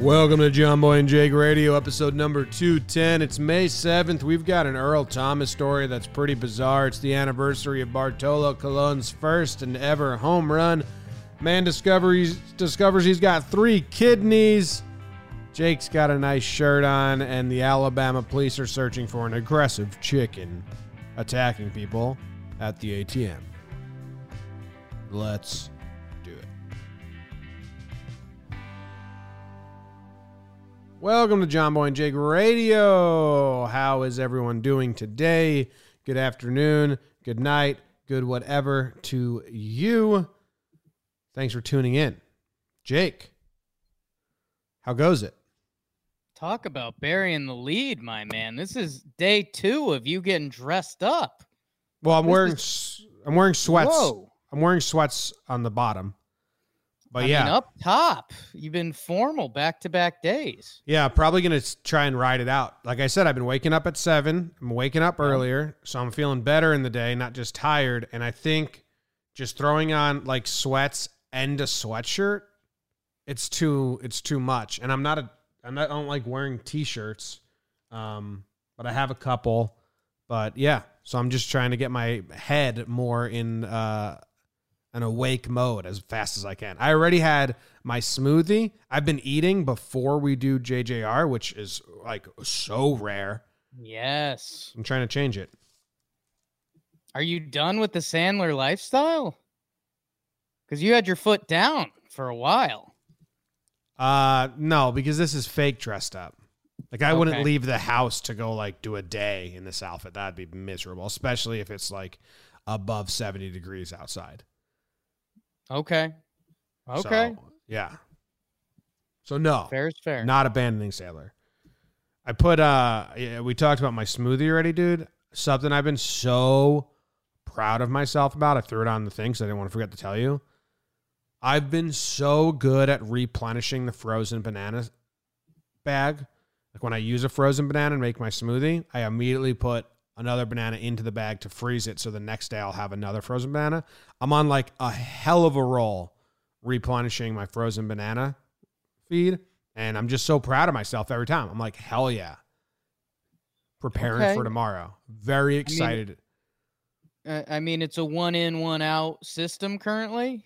Welcome to John Boy and Jake Radio, episode number 210. It's May 7th. We've got an Earl Thomas story that's pretty bizarre. It's the anniversary of Bartolo Colon's first and ever home run. Man discovers, discovers he's got three kidneys. Jake's got a nice shirt on, and the Alabama police are searching for an aggressive chicken attacking people at the ATM. Let's Welcome to John Boy and Jake Radio. How is everyone doing today? Good afternoon, good night, good whatever to you. Thanks for tuning in. Jake, how goes it? Talk about burying the lead, my man. This is day two of you getting dressed up. Well, I'm This wearing is- I'm wearing sweats. Whoa. I'm wearing sweats on the bottom. But I yeah, mean, up top, you've been formal back to back days. Yeah, probably gonna try and ride it out. Like I said, I've been waking up at seven. I'm waking up earlier, so I'm feeling better in the day, not just tired. And I think just throwing on like sweats and a sweatshirt, it's too it's too much. And I'm not a I'm not, I don't like wearing t-shirts, um, but I have a couple. But yeah, so I'm just trying to get my head more in uh, an awake mode as fast as I can. I already had my smoothie. I've been eating before we do JJR, which is like so rare. Yes. I'm trying to change it. Are you done with the Sandler lifestyle? Because you had your foot down for a while. Uh no, because this is fake dressed up. Like I wouldn't leave the house to go like do a day in this outfit. That'd be miserable, especially if it's like above 70 degrees outside. Okay. Okay. So, yeah. So no. fair is fair. Not abandoning Sailor. I put uh yeah, we talked about my smoothie already, dude. Something I've been so proud of myself about. I threw it on the thing so I didn't want to forget to tell you. I've been so good at replenishing the frozen banana bag. Like when I use a frozen banana and make my smoothie, I immediately put another banana into the bag to freeze it so the next day I'll have another frozen banana. I'm on like a hell of a roll replenishing my frozen banana feed. And I'm just so proud of myself every time. I'm like, hell yeah. Preparing Okay. for tomorrow. Very excited. Uh, I mean, it's a one in, one out system currently.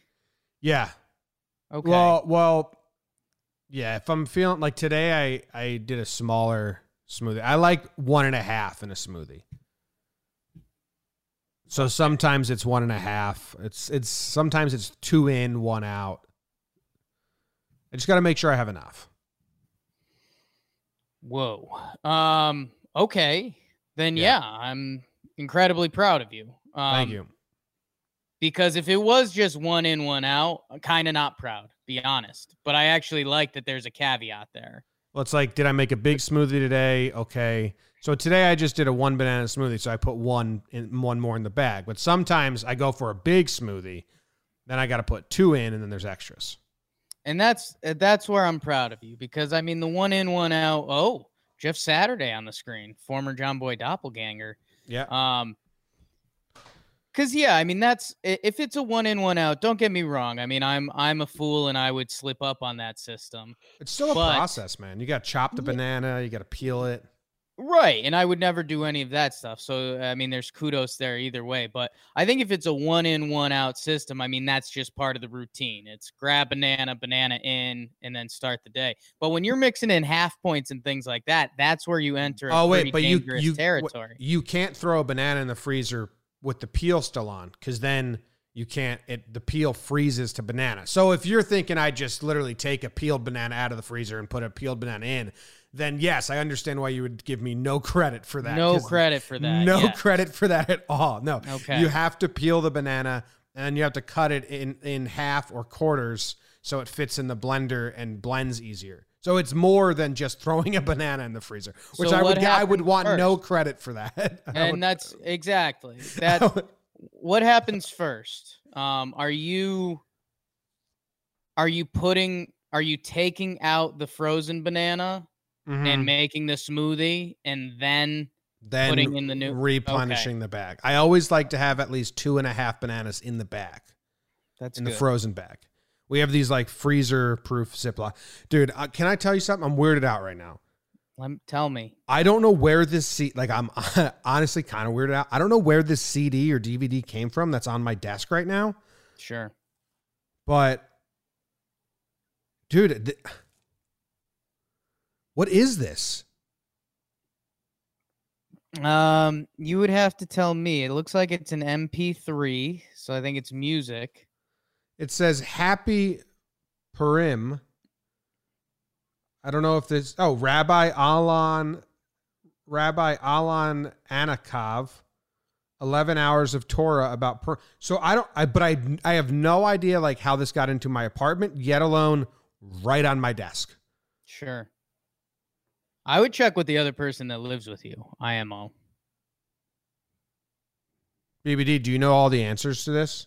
yeah. Okay. Well, well, yeah. If I'm feeling like today, I I did a smaller smoothie. I like one and a half in a smoothie. So sometimes it's one and a half. It's it's sometimes it's two in, one out. I just got to make sure I have enough. Whoa. Um. Okay. Then Yeah. yeah, I'm incredibly proud of you. Um, Thank you. Because if it was just one in, one out, I'm kind of not proud, be honest. But I actually like that there's a caveat there. Well, it's like, did I make a big smoothie today? Okay. So today I just did a one banana smoothie, so I put one in one more in the bag. But sometimes I go for a big smoothie, then I got to put two in, and then there's extras. And that's uh, that's where I'm proud of you because I mean the one in, one out. Oh, Jeff Saturday on the screen, former John Boy doppelganger. Yeah. Um, cause yeah, I mean that's if it's a one in, one out. Don't get me wrong. I mean I'm I'm a fool and I would slip up on that system. It's still a but- process, man. You got to chop the Yeah. banana, you got to peel it. Right. And I would never do any of that stuff. So, I mean, there's kudos there either way. But I think if it's a one in, one out system, I mean, that's just part of the routine. It's grab banana, banana in, and then start the day. But when you're mixing in half points and things like that, that's where you enter Oh wait, but you you territory. you can't throw a banana in the freezer with the peel still on because then you can't it the peel freezes to banana. So if you're thinking I just literally take a peeled banana out of the freezer and put a peeled banana in, then yes, I understand why you would give me no credit for that. no credit for that. No yeah. credit for that at all. No. Okay. You have to peel the banana and you have to cut it in in half or quarters so it fits in the blender and blends easier. So it's more than just throwing a banana in the freezer, which So I would I would want no credit for that. And would- that's exactly that. what happens first? Um, are you are you putting are you taking out the frozen banana Mhm. and making the smoothie and then then putting in the new- replenishing the bag. I always like to have at least two and a half bananas in the bag, that's in good. the frozen bag. We have these like freezer proof Ziploc. Dude, uh, can I tell you something? I'm weirded out right now. Let me, tell me. I don't know where this seat like I'm honestly kind of weirded out. I don't know where this CD or DVD came from that's on my desk right now. Sure. But dude, th- what is this? Um, you would have to tell me. It looks like it's an MP3, so I think it's music. It says Happy Purim. I don't know if this. Oh, Rabbi Alon, Rabbi Alon Anakov, eleven hours of Torah about. Per, so I don't. I but I I have no idea like how this got into my apartment, yet alone right on my desk. Sure. I would check with the other person that lives with you. IMO. BBD, do you know all the answers to this?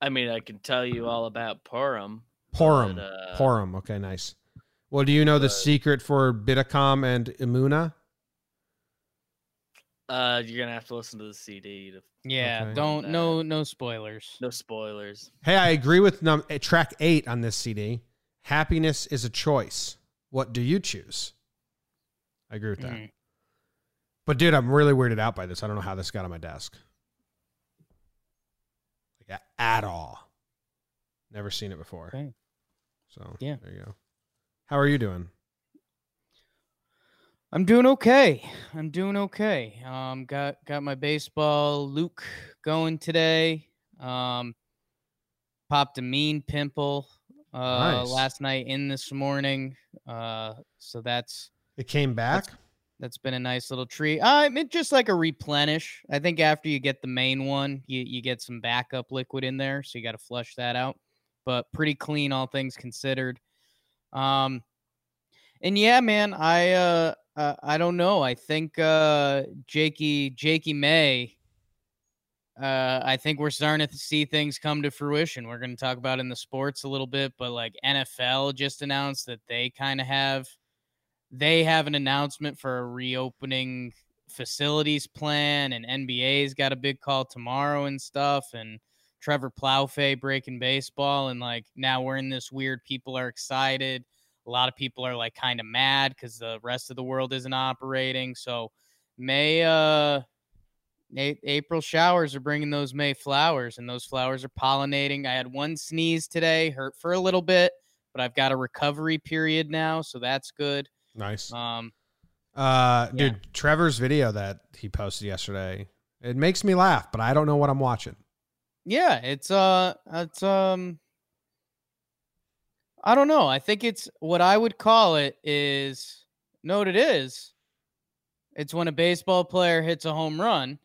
I mean, I can tell you all about Purim. Purim. but, uh, Purim. Okay, nice. Well, do you know the secret for Bitachon and Emunah? Uh, you're gonna have to listen to the CD. To, Yeah, Okay. don't Uh, no no spoilers. no spoilers. Hey, I agree with num- eh, track eight on this CD. Happiness is a choice. What do you choose? I agree with that. Mhm. But dude, I'm really weirded out by this. I don't know how this got on my desk. At all. Never seen it before. Okay. So Yeah. there you go. How are you doing? I'm doing okay. I'm doing okay. Um, got got my baseball Luke going today. Um, popped a mean pimple uh Nice. last night in this morning. Uh, so that's It came back. That's been a nice little treat. Uh, it just like a replenish. I think after you get the main one, you you get some backup liquid in there, so you got to flush that out. But pretty clean, all things considered. Um, and yeah, man, I uh, uh I don't know. I think uh Jakey Jakey May. Uh, I think we're starting to see things come to fruition. We're going to talk about in the sports a little bit, but like NFL just announced that they kind of have they have an announcement for a reopening facilities plan and NBA's got a big call tomorrow and stuff and Trevor Plouffe breaking baseball and like now we're in this weird people are excited. A lot of people are like kind of mad cuz the rest of the world isn't operating. So May uh April showers are bringing those May flowers and those flowers are pollinating. I had one sneeze today hurt for a little bit but I've got a recovery period now so that's good Nice. um Uh, Yeah. dude, Trevor's video that he posted yesterday, it makes me laugh, but I don't know what I'm watching. Yeah, it's uh it's um I don't know. I think it's what I would call it is know what it is. It's when a baseball player hits a home run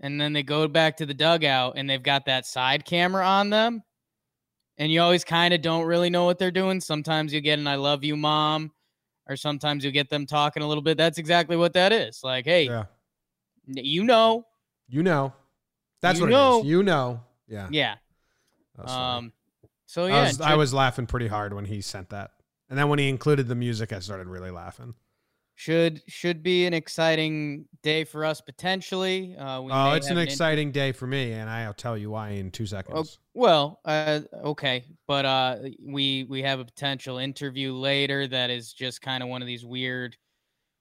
and then they go back to the dugout and they've got that side camera on them. And you always kind of don't really know what they're doing. Sometimes you get an I love you mom or sometimes you get them talking a little bit. That's exactly what that is. Like, hey, Yeah. you know. You know. That's You what know. it is. You know. Yeah. Yeah. Um so I, yeah, was, I was laughing pretty hard when he sent that. And then when he included the music, I started really laughing. Should should be an exciting day for us potentially. Uh, we oh, it's an in- exciting day for me, and I'll tell you why in two seconds. well, uh, okay, but uh, we we have a potential interview later that is just kind of one of these weird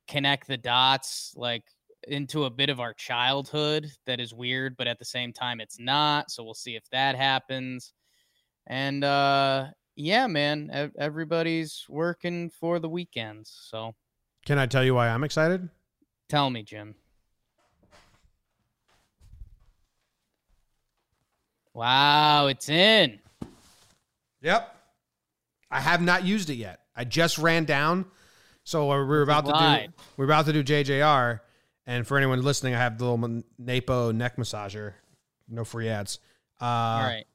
connect the dots like into a bit of our childhood that is weird, but at the same time it's not. So we'll see if that happens. And uh, yeah, man, everybody's working for the weekends. So Can I tell you why I'm excited? tell me, Jim. Wow, it's in. Yep. I have not used it yet. I just ran down. So we're we're about to do we're about to do JJR, and for anyone listening, I have the little Naipo neck massager. No free ads. Uh, All right.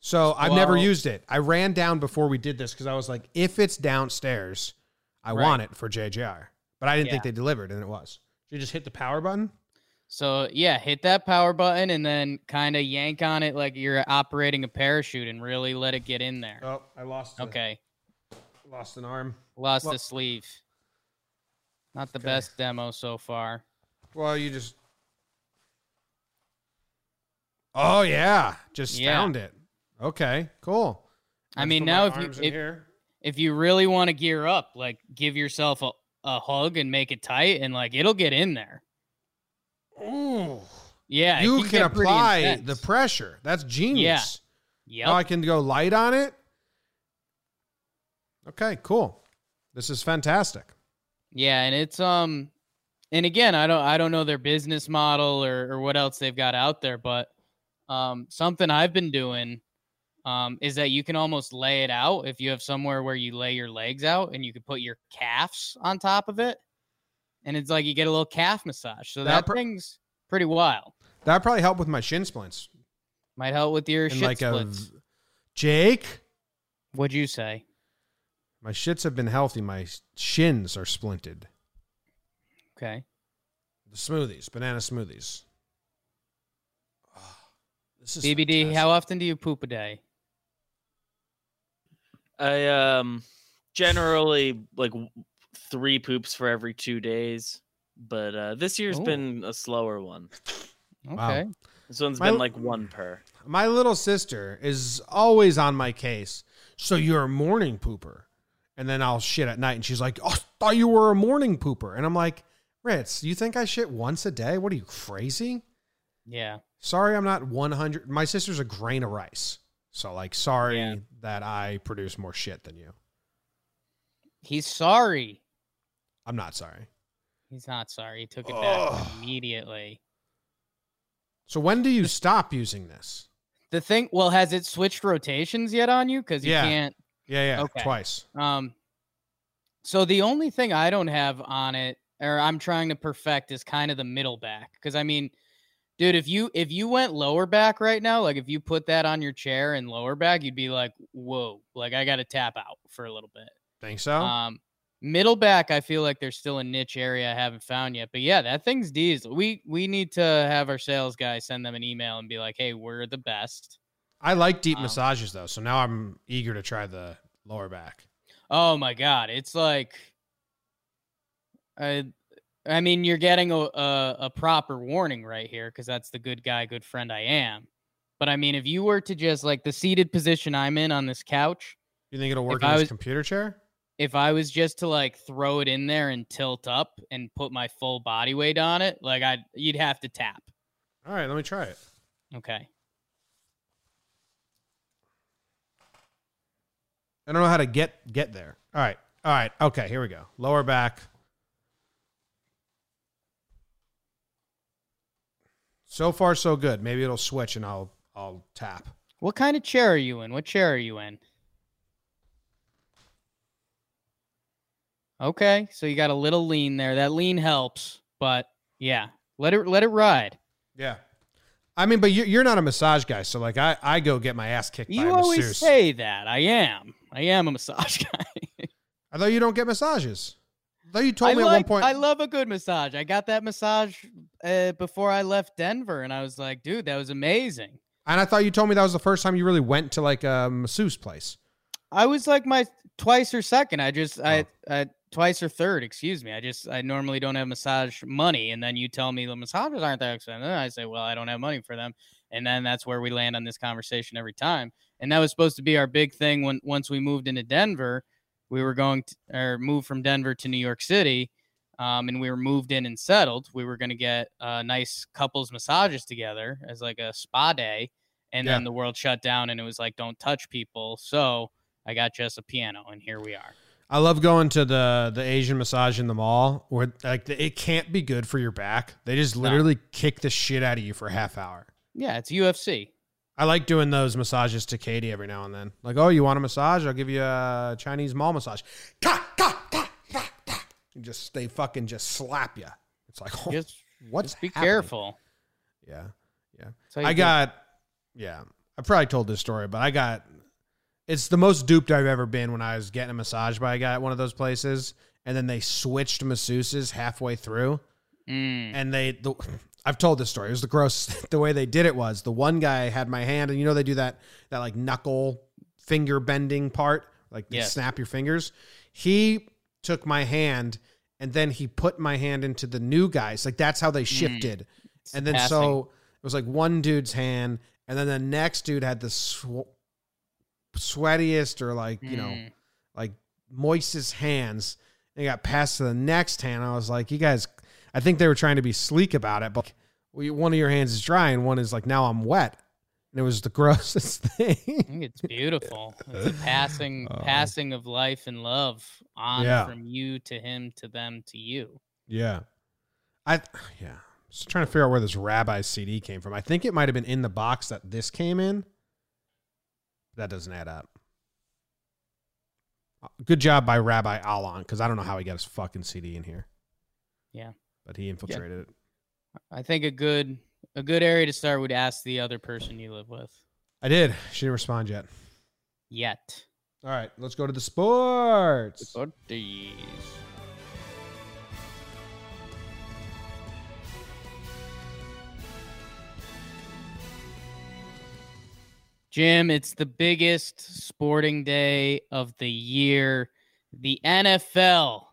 So I've never used it. I ran down before we did this because I was like, if it's downstairs, I Right. want it for JJR. But I didn't think they delivered, and it was. You just hit the power button. So yeah, hit that power button and then kind of yank on it like you're operating a parachute and really let it get in there. Oh, I lost. a- Okay. lost an arm. Lost Well- the sleeve. Not the Okay. best demo so far. Well, you just. Oh yeah, just Yeah. found it. Okay, cool. I mean, now if you if. If you really want to gear up, like give yourself a, a hug and make it tight, and like it'll get in there. Ooh. Yeah, you can can apply the pressure. That's genius. Yep. Now I can go light on it. Okay, cool. This is fantastic. Yeah, and it's um and again, I don't I don't know their business model or or what else they've got out there, but um something I've been doing um is that you can almost lay it out if you have somewhere where you lay your legs out and you can put your calves on top of it. And it's like you get a little calf massage. So That that, pr- thing's pretty wild. That'd probably help with my shin splints. Might help with your And shit like a splits. v- Jake, What'd you say? my shits have been healthy. My shins are splinted. Okay. The smoothies, banana smoothies. Ah, this is BBD, fantastic. how often do you poop a day? I um generally like three poops for every two days, but uh this year's Ooh. been a slower one. Wow. Okay. This one's My been like one per. My little sister is always on my case. So you're a morning pooper. And then I'll shit at night and she's like, Oh, I thought you were a morning pooper. And I'm like, Ritz, you think I shit once a day? What are you crazy? Yeah. Sorry, I'm not 100. My sister's a grain of rice. So, like, sorry Yeah. that I produce more shit than you. He's sorry. I'm not sorry. He's not sorry. He took it Ugh. back immediately. So, when do you stop using this? The thing, well, has it switched rotations yet on you? Because you Yeah. can't. Yeah, yeah, Okay. twice. Um. So the only thing I don't have on it, or I'm trying to perfect, is kind of the middle back. Because I mean, dude, if you if you went lower back right now, like if you put that on your chair and lower back, you'd be like, whoa, like I got to tap out for a little bit. Think so? Um, middle back, I feel like there's still a niche area I haven't found yet. But yeah, that thing's diesel. We we need to have our sales guy send them an email and be like, hey, we're the best. I like deep um, massages, though. So now I'm eager to try the lower back. Oh my god, it's like, I, I mean, you're getting a a, a proper warning right here because that's the good guy, good friend I am. But I mean, if you were to just like the seated position I'm in on this couch, You think it'll work in I this was- computer chair? if I was just to like throw it in there and tilt up and put my full body weight on it, like I, you'd have to tap. All right, let me try it. Okay. I don't know how to get get there. All right. All right. Okay, here we go. Lower back. So far so good. Maybe it'll switch and I'll I'll tap. What kind of chair are you in? What chair are you in? Okay, so you got a little lean there. That lean helps, but yeah, let it let it ride. Yeah. I mean, but you're, you're not a massage guy, so like I, I go get my ass kicked by You always masseuse. say that. I am. I am a massage guy. I thought you don't get massages. I thought you told I me at one point. I love a good massage. I got that massage uh, before I left Denver, and I was like, dude, that was amazing. and I thought you told me that was the first time you really went to like a masseuse place. I was like my twice or second. I just I, Oh. I twice or third, excuse me. I just I normally don't have massage money, and then you tell me the massages aren't that expensive. And I say, well, I don't have money for them, and then that's where we land on this conversation every time. And that was supposed to be our big thing when once we moved into Denver. We were going to or moved from Denver to New York City, um, and we were moved in and settled. We were going to get uh, nice couples massages together as like a spa day, and Yeah. then the world shut down, and it was like don't touch people. So I got just a piano, and here we are. I love going to the the Asian massage in the mall where like it can't be good for your back. They just No. literally kick the shit out of you for a half hour. Yeah, it's UFC. I like doing those massages to Katie every now and then. Like, oh, you want a massage? I'll give you a Chinese mall massage. Just they fucking just slap you. It's like, oh, Just, what's just be happening? careful. Yeah, yeah. I do- got, yeah. I probably told this story, but I got. It's the most duped I've ever been when I was getting a massage by a guy at one of those places, and then they switched masseuses halfway through. Mm, and they the, I've told this story. It was the gross the way they did it was the one guy had my hand and you know they do that that like knuckle finger bending part like they snap your fingers. He took my hand and then he put my hand into the new guys. Like that's how they shifted. it's and then passing. so it was like one dude's hand and then the next dude had the sw- sweatiest or like you know Mm. like moistest hands. And got passed to the next hand. I was like, you guys, I think they were trying to be sleek about it, but one of your hands is dry and one is like now I'm wet, and it was the grossest I thing. think it's beautiful. It's a passing Oh. passing of life and love on Yeah. from you to him to them to you. yeah, I yeah. Just trying to figure out where this Rabbi CD came from. I think it might have been in the box that this came in. That doesn't add up. Uh, good job by Rabbi Alon because I don't know how he got his fucking CD in here. Yeah. But he infiltrated it. I think a good a good area to start would ask the other person you live with. I did. She didn't respond yet. Yet. All right, let's go to the sports. Buddies. Jim, it's the biggest sporting day of the year. The NFL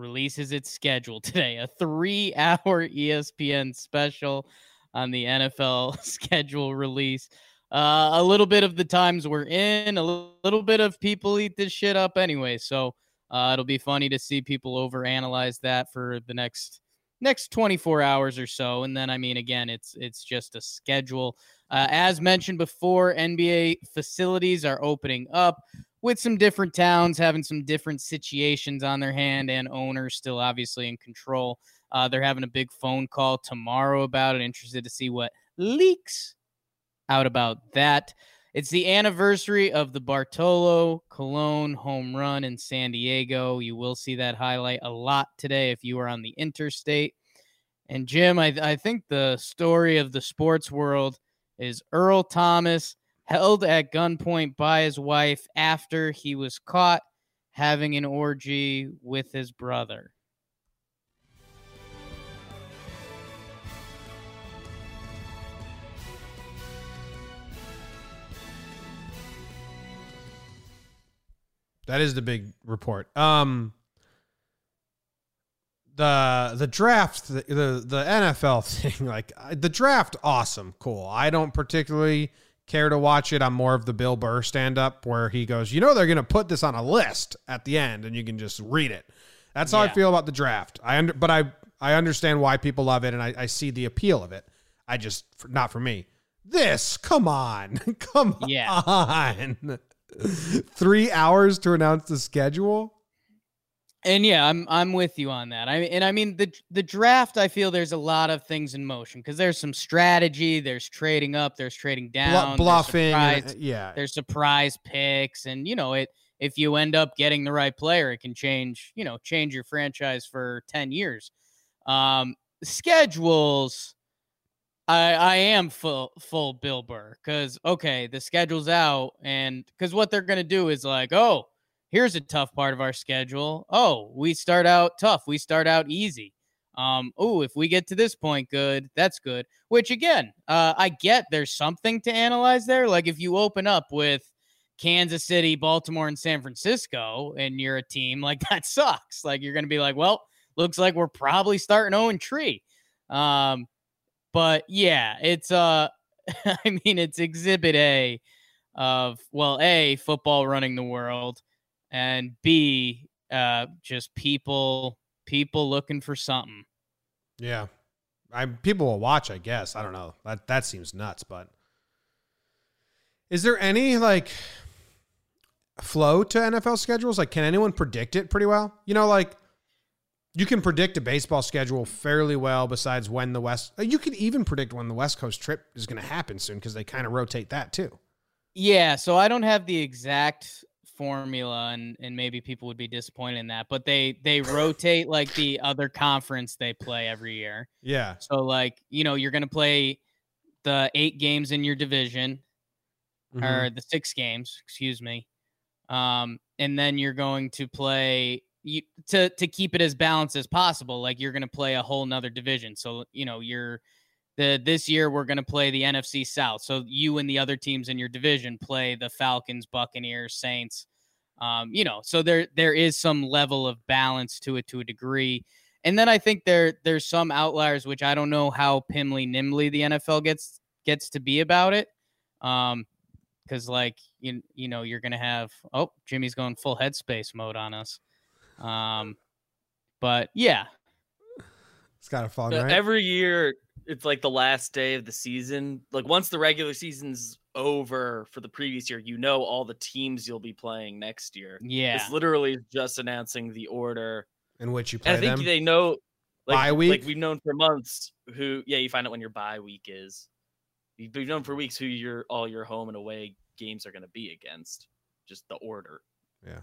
releases its schedule today, a three hour ESPN special on the NFL schedule release. Uh, a little bit of the times we're in, a little bit of people eat this shit up anyway. So uh, it'll be funny to see people overanalyze that for the next next 24 hours or so. And then, I mean, again, it's it's just a schedule. Uh, as mentioned before, NBA facilities are opening up with some different towns having some different situations on their hand and owners still obviously in control. Uh, they're having a big phone call tomorrow about it. Interested to see what leaks out about that. It's the anniversary of the Bartolo Colon home run in San Diego. You will see that highlight a lot today if you are on the interstate. And Jim, I, I think the story of the sports world is Earl Thomas held at gunpoint by his wife after he was caught having an orgy with his brother. That is the big report. Um, the the draft, the the, the NFL thing, like the draft, awesome, cool. I don't particularly care to watch it. I'm more of the Bill Burr stand up where he goes, you know, they're gonna put this on a list at the end, and you can just read it. That's how I feel about the draft. I under, but I I understand why people love it, and I, I see the appeal of it. I just not for me. This, come on, come Yeah. on. Three hours to announce the schedule. And yeah, I'm I'm with you on that. I and I mean the the draft. I feel there's a lot of things in motion because there's some strategy. There's trading up. There's trading down. there's bluffing, surprise- uh, yeah, there's surprise picks, and you know it. If you end up getting the right player, it can change. You know, change your franchise for ten years. Um, schedules. I I am full full Bill Burr because okay, the schedule's out, and because what they're gonna do is like, oh, here's a tough part of our schedule. Oh, we start out tough. We start out easy. Um, oh, if we get to this point, good. That's good. Which again, uh, I get there's something to analyze there. Like if you open up with Kansas City, Baltimore, and San Francisco, and you're a team like that sucks. Like you're gonna be like, well, looks like we're probably starting 0 tree. Um, but yeah, it's uh, I mean, it's Exhibit A of well, a football running the world, and B, uh, just people people looking for something. yeah. I people will watch. I guess I don't know. That that seems nuts. But is there any like flow to NFL schedules? Like, can anyone predict it pretty well? You know, like you can predict a baseball schedule fairly well. Besides when the West, you could even predict when the West Coast trip is going to happen soon because they kind of rotate that too. Yeah, so I don't have the exact formula and and maybe people would be disappointed in that, but they they rotate like the other conference they play every year. Yeah, So like, you know, you're going to play the 8 games in your division Mhm. or the 6 games, excuse me. Um and then you're going to play you to to keep it as balanced as possible. Like you're going to play a whole nother division. So, you know, you're the this year we're going to play the NFC South. So you and the other teams in your division play the Falcons, Buccaneers, Saints. Um, you know, so there there is some level of balance to it to a degree. And then I think there there's some outliers which I don't know how pimbly nimbly the NFL gets gets to be about it. Um because like you you know you're gonna have oh Jimmy's going full headspace mode on us. Um, but yeah, It's got to fall Uh, right. Every year, it's like the last day of the season. Like once the regular season's over for the previous year, you know all the teams you'll be playing next year. yeah, It's literally just announcing the order. in which you play And I think them. they know like, Bye week? Like we've known for months who yeah, you find out when your bye week is. We've known for weeks who your all your home and away games are gonna be against. Just the order. Yeah.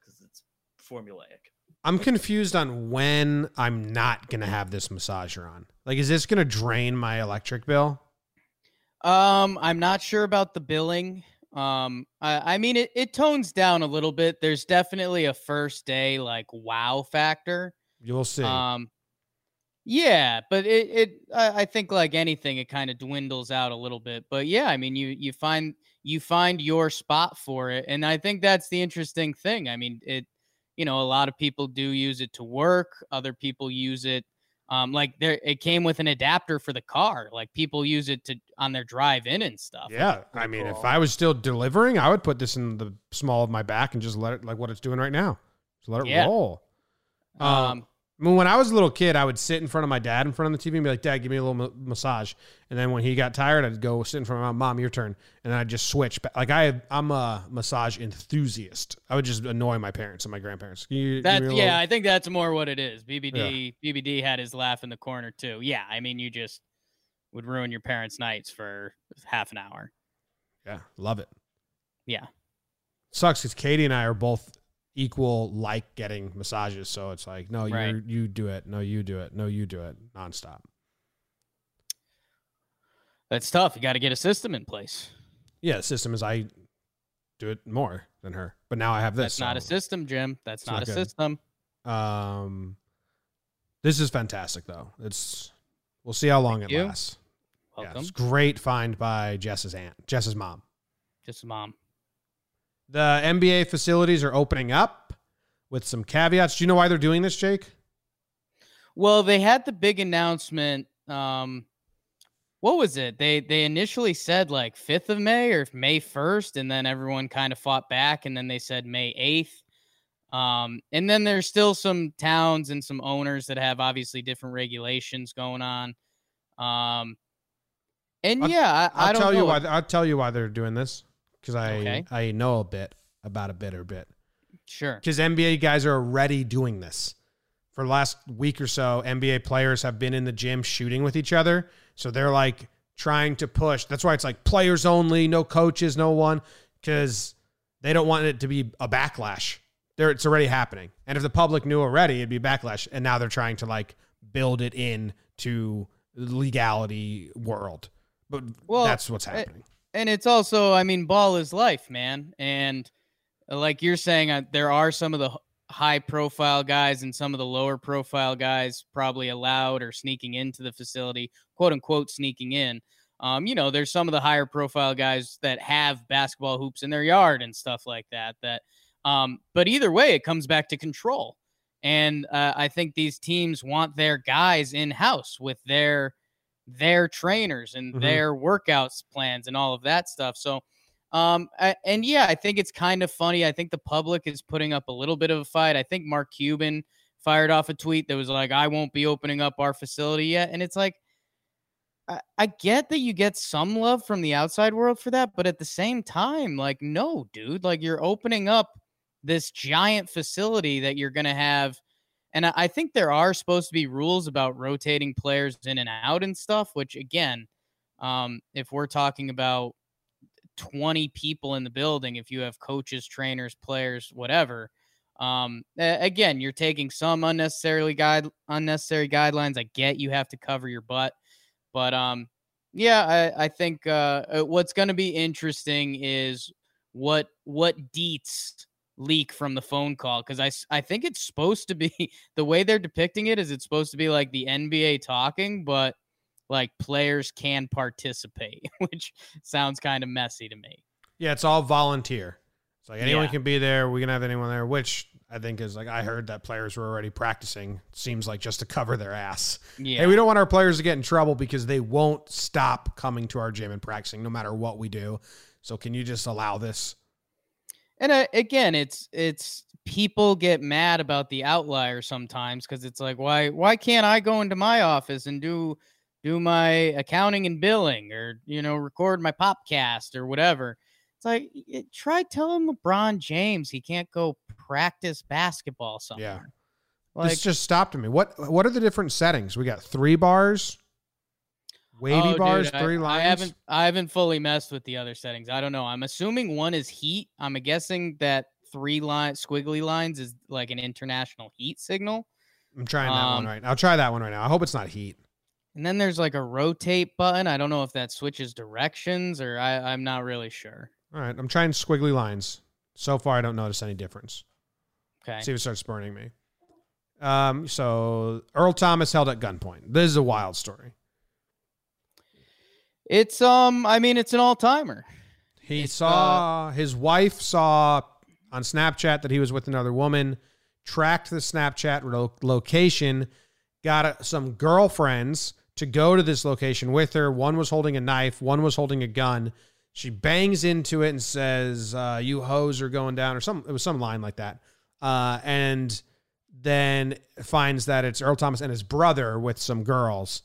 Because it's formulaic. I'm confused on when I'm not gonna have this massager on. Like, is this gonna drain my electric bill? Um, I'm not sure about the billing. Um, I, I mean, it, it tones down a little bit. There's definitely a first day like wow factor. You'll see. Um, yeah, but it, it I, I think like anything, it kind of dwindles out a little bit. But yeah, I mean, you you find you find your spot for it, and I think that's the interesting thing. I mean, it you know a lot of people do use it to work. Other people use it. Um, like there, it came with an adapter for the car. Like people use it to on their drive in and stuff. yeah, I mean, if. I was still delivering, I would put this in the small of my back and just let it like what it's doing right now. Just let it Yeah. roll. Um, Um, I mean, when I was a little kid, I would sit in front of my dad in front of the TV and be like, "Dad, give me a little ma- massage." And then when he got tired, I'd go sit in front of my mom. Your turn. And then I'd just switch. Back. Like I, I'm a massage enthusiast. I would just annoy my parents and my grandparents. You That's yeah, little- I think that's more what it is. BBD BBD had his laugh in the corner too. Yeah, I mean you just would ruin your parents' nights for half an hour. yeah, love it. Yeah. Sucks because Katie and I are both equal like getting massages. So it's like, no, Right. you you do it. No, you do it. No, you do it. Nonstop. That's tough. You got to get a system in place. Yeah, the system is I do it more than her, but now I have this. That's not a system, Jim. That's not, not a good. system. Um, this is fantastic though. It's we'll see how long it you. lasts. Yeah, Welcome. it's great find by Jess's aunt, Jess's mom. Jess's mom. The NBA facilities are opening up with some caveats. Do you know why they're doing this, Jake? Well, they had the big announcement. Um, what was it? They they initially said like fifth of May or May first, and then everyone kind of fought back, and then they said May eighth. Um, and then there's still some towns and some owners that have obviously different regulations going on. Um, and I'll- yeah, I, I'll I don't tell know. you why. I'll tell you why they're doing this because I Okay. I know a bit about a bit or bit. Sure. because NBA guys are already doing this. For the last week or so, NBA players have been in the gym shooting with each other. So they're like trying to push. That's why it's like players only, no coaches, no one, because they don't want it to be a backlash. There, it's already happening. And if the public knew already, it'd be backlash. And now they're trying to like build it in to the legality world. But Well, that's what's eh, happening. And it's also i mean ball is life man. And uh, like you're saying uh, there are some of the high profile guys and some of the lower profile guys probably allowed or sneaking into the facility quote unquote sneaking in. Um, you know there's some of the higher profile guys that have basketball hoops in their yard and stuff like that that um, but either way it comes back to control. And uh, i think these teams want their guys in house with their their trainers and Mhm. their workouts plans and all of that stuff. So, um, a- and yeah, I think it's kind of funny. I think the public is putting up a little bit of a fight. I think Mark Cuban fired off a tweet that was like, "I won't be opening up our facility yet," and it's like. I, I get that you get some love from the outside world for that, but at the same time, like, no, dude, like you're opening up this giant facility that you're going to have and I, think there are supposed to be rules about rotating players in and out and stuff, which again, um, if we're talking about 20 people in the building, if you have coaches, trainers, players, whatever, um, again, you're taking some unnecessarily guide unnecessary guidelines. I get you have to cover your butt, but um, yeah, I, I think uh, uh, what's going to be interesting is what what deets leak from the phone call because I, I think it's supposed to be the way they're depicting it is it's supposed to be like the NBA talking, but like players can participate, which sounds kind of messy to me. Yeah, it's all volunteer. It's like anyone Yeah. can be there. We can have anyone there, which I think is like I heard that players were already practicing. Seems like just to cover their ass. Yeah. Hey, we don't want our players to get in trouble because they won't stop coming to our gym and practicing no matter what we do. So can you just allow this? And uh, again, it's it's people get mad about the outlier sometimes because it's like why why can't I go into my office and do do my accounting and billing or you know record my popcast or whatever. It's like y- try telling LeBron James he can't go practice basketball somewhere. Like this just stopped me. What what are the different settings? We got three bars, wavy Oh, bars, I- three I, lines. haven't I haven't fully messed with the other settings. I don't know. I'm assuming one is heat. I'm guessing that three line squiggly lines is like an international heat signal. I'm trying that one right now. I'll try that one right now. I hope it's not heat. And then there's like a rotate button. I don't know if that switches directions or I, I'm not really sure. All right, I'm trying squiggly lines. So far, I don't notice any difference. Okay. See if it starts burning me. Um, so Earl Thomas held at gunpoint. This is a wild story. It's um I mean it's an all timer. He It's, saw his wife saw on Snapchat that he was with another woman, tracked the Snapchat lo- location, got uh some girlfriends to go to this location with her. One was holding a knife, one was holding a gun. She bangs into it and says, uh, "You hoes are going down," or some. It was some line like that, uh, and then finds that it's Earl Thomas and his brother with some girls,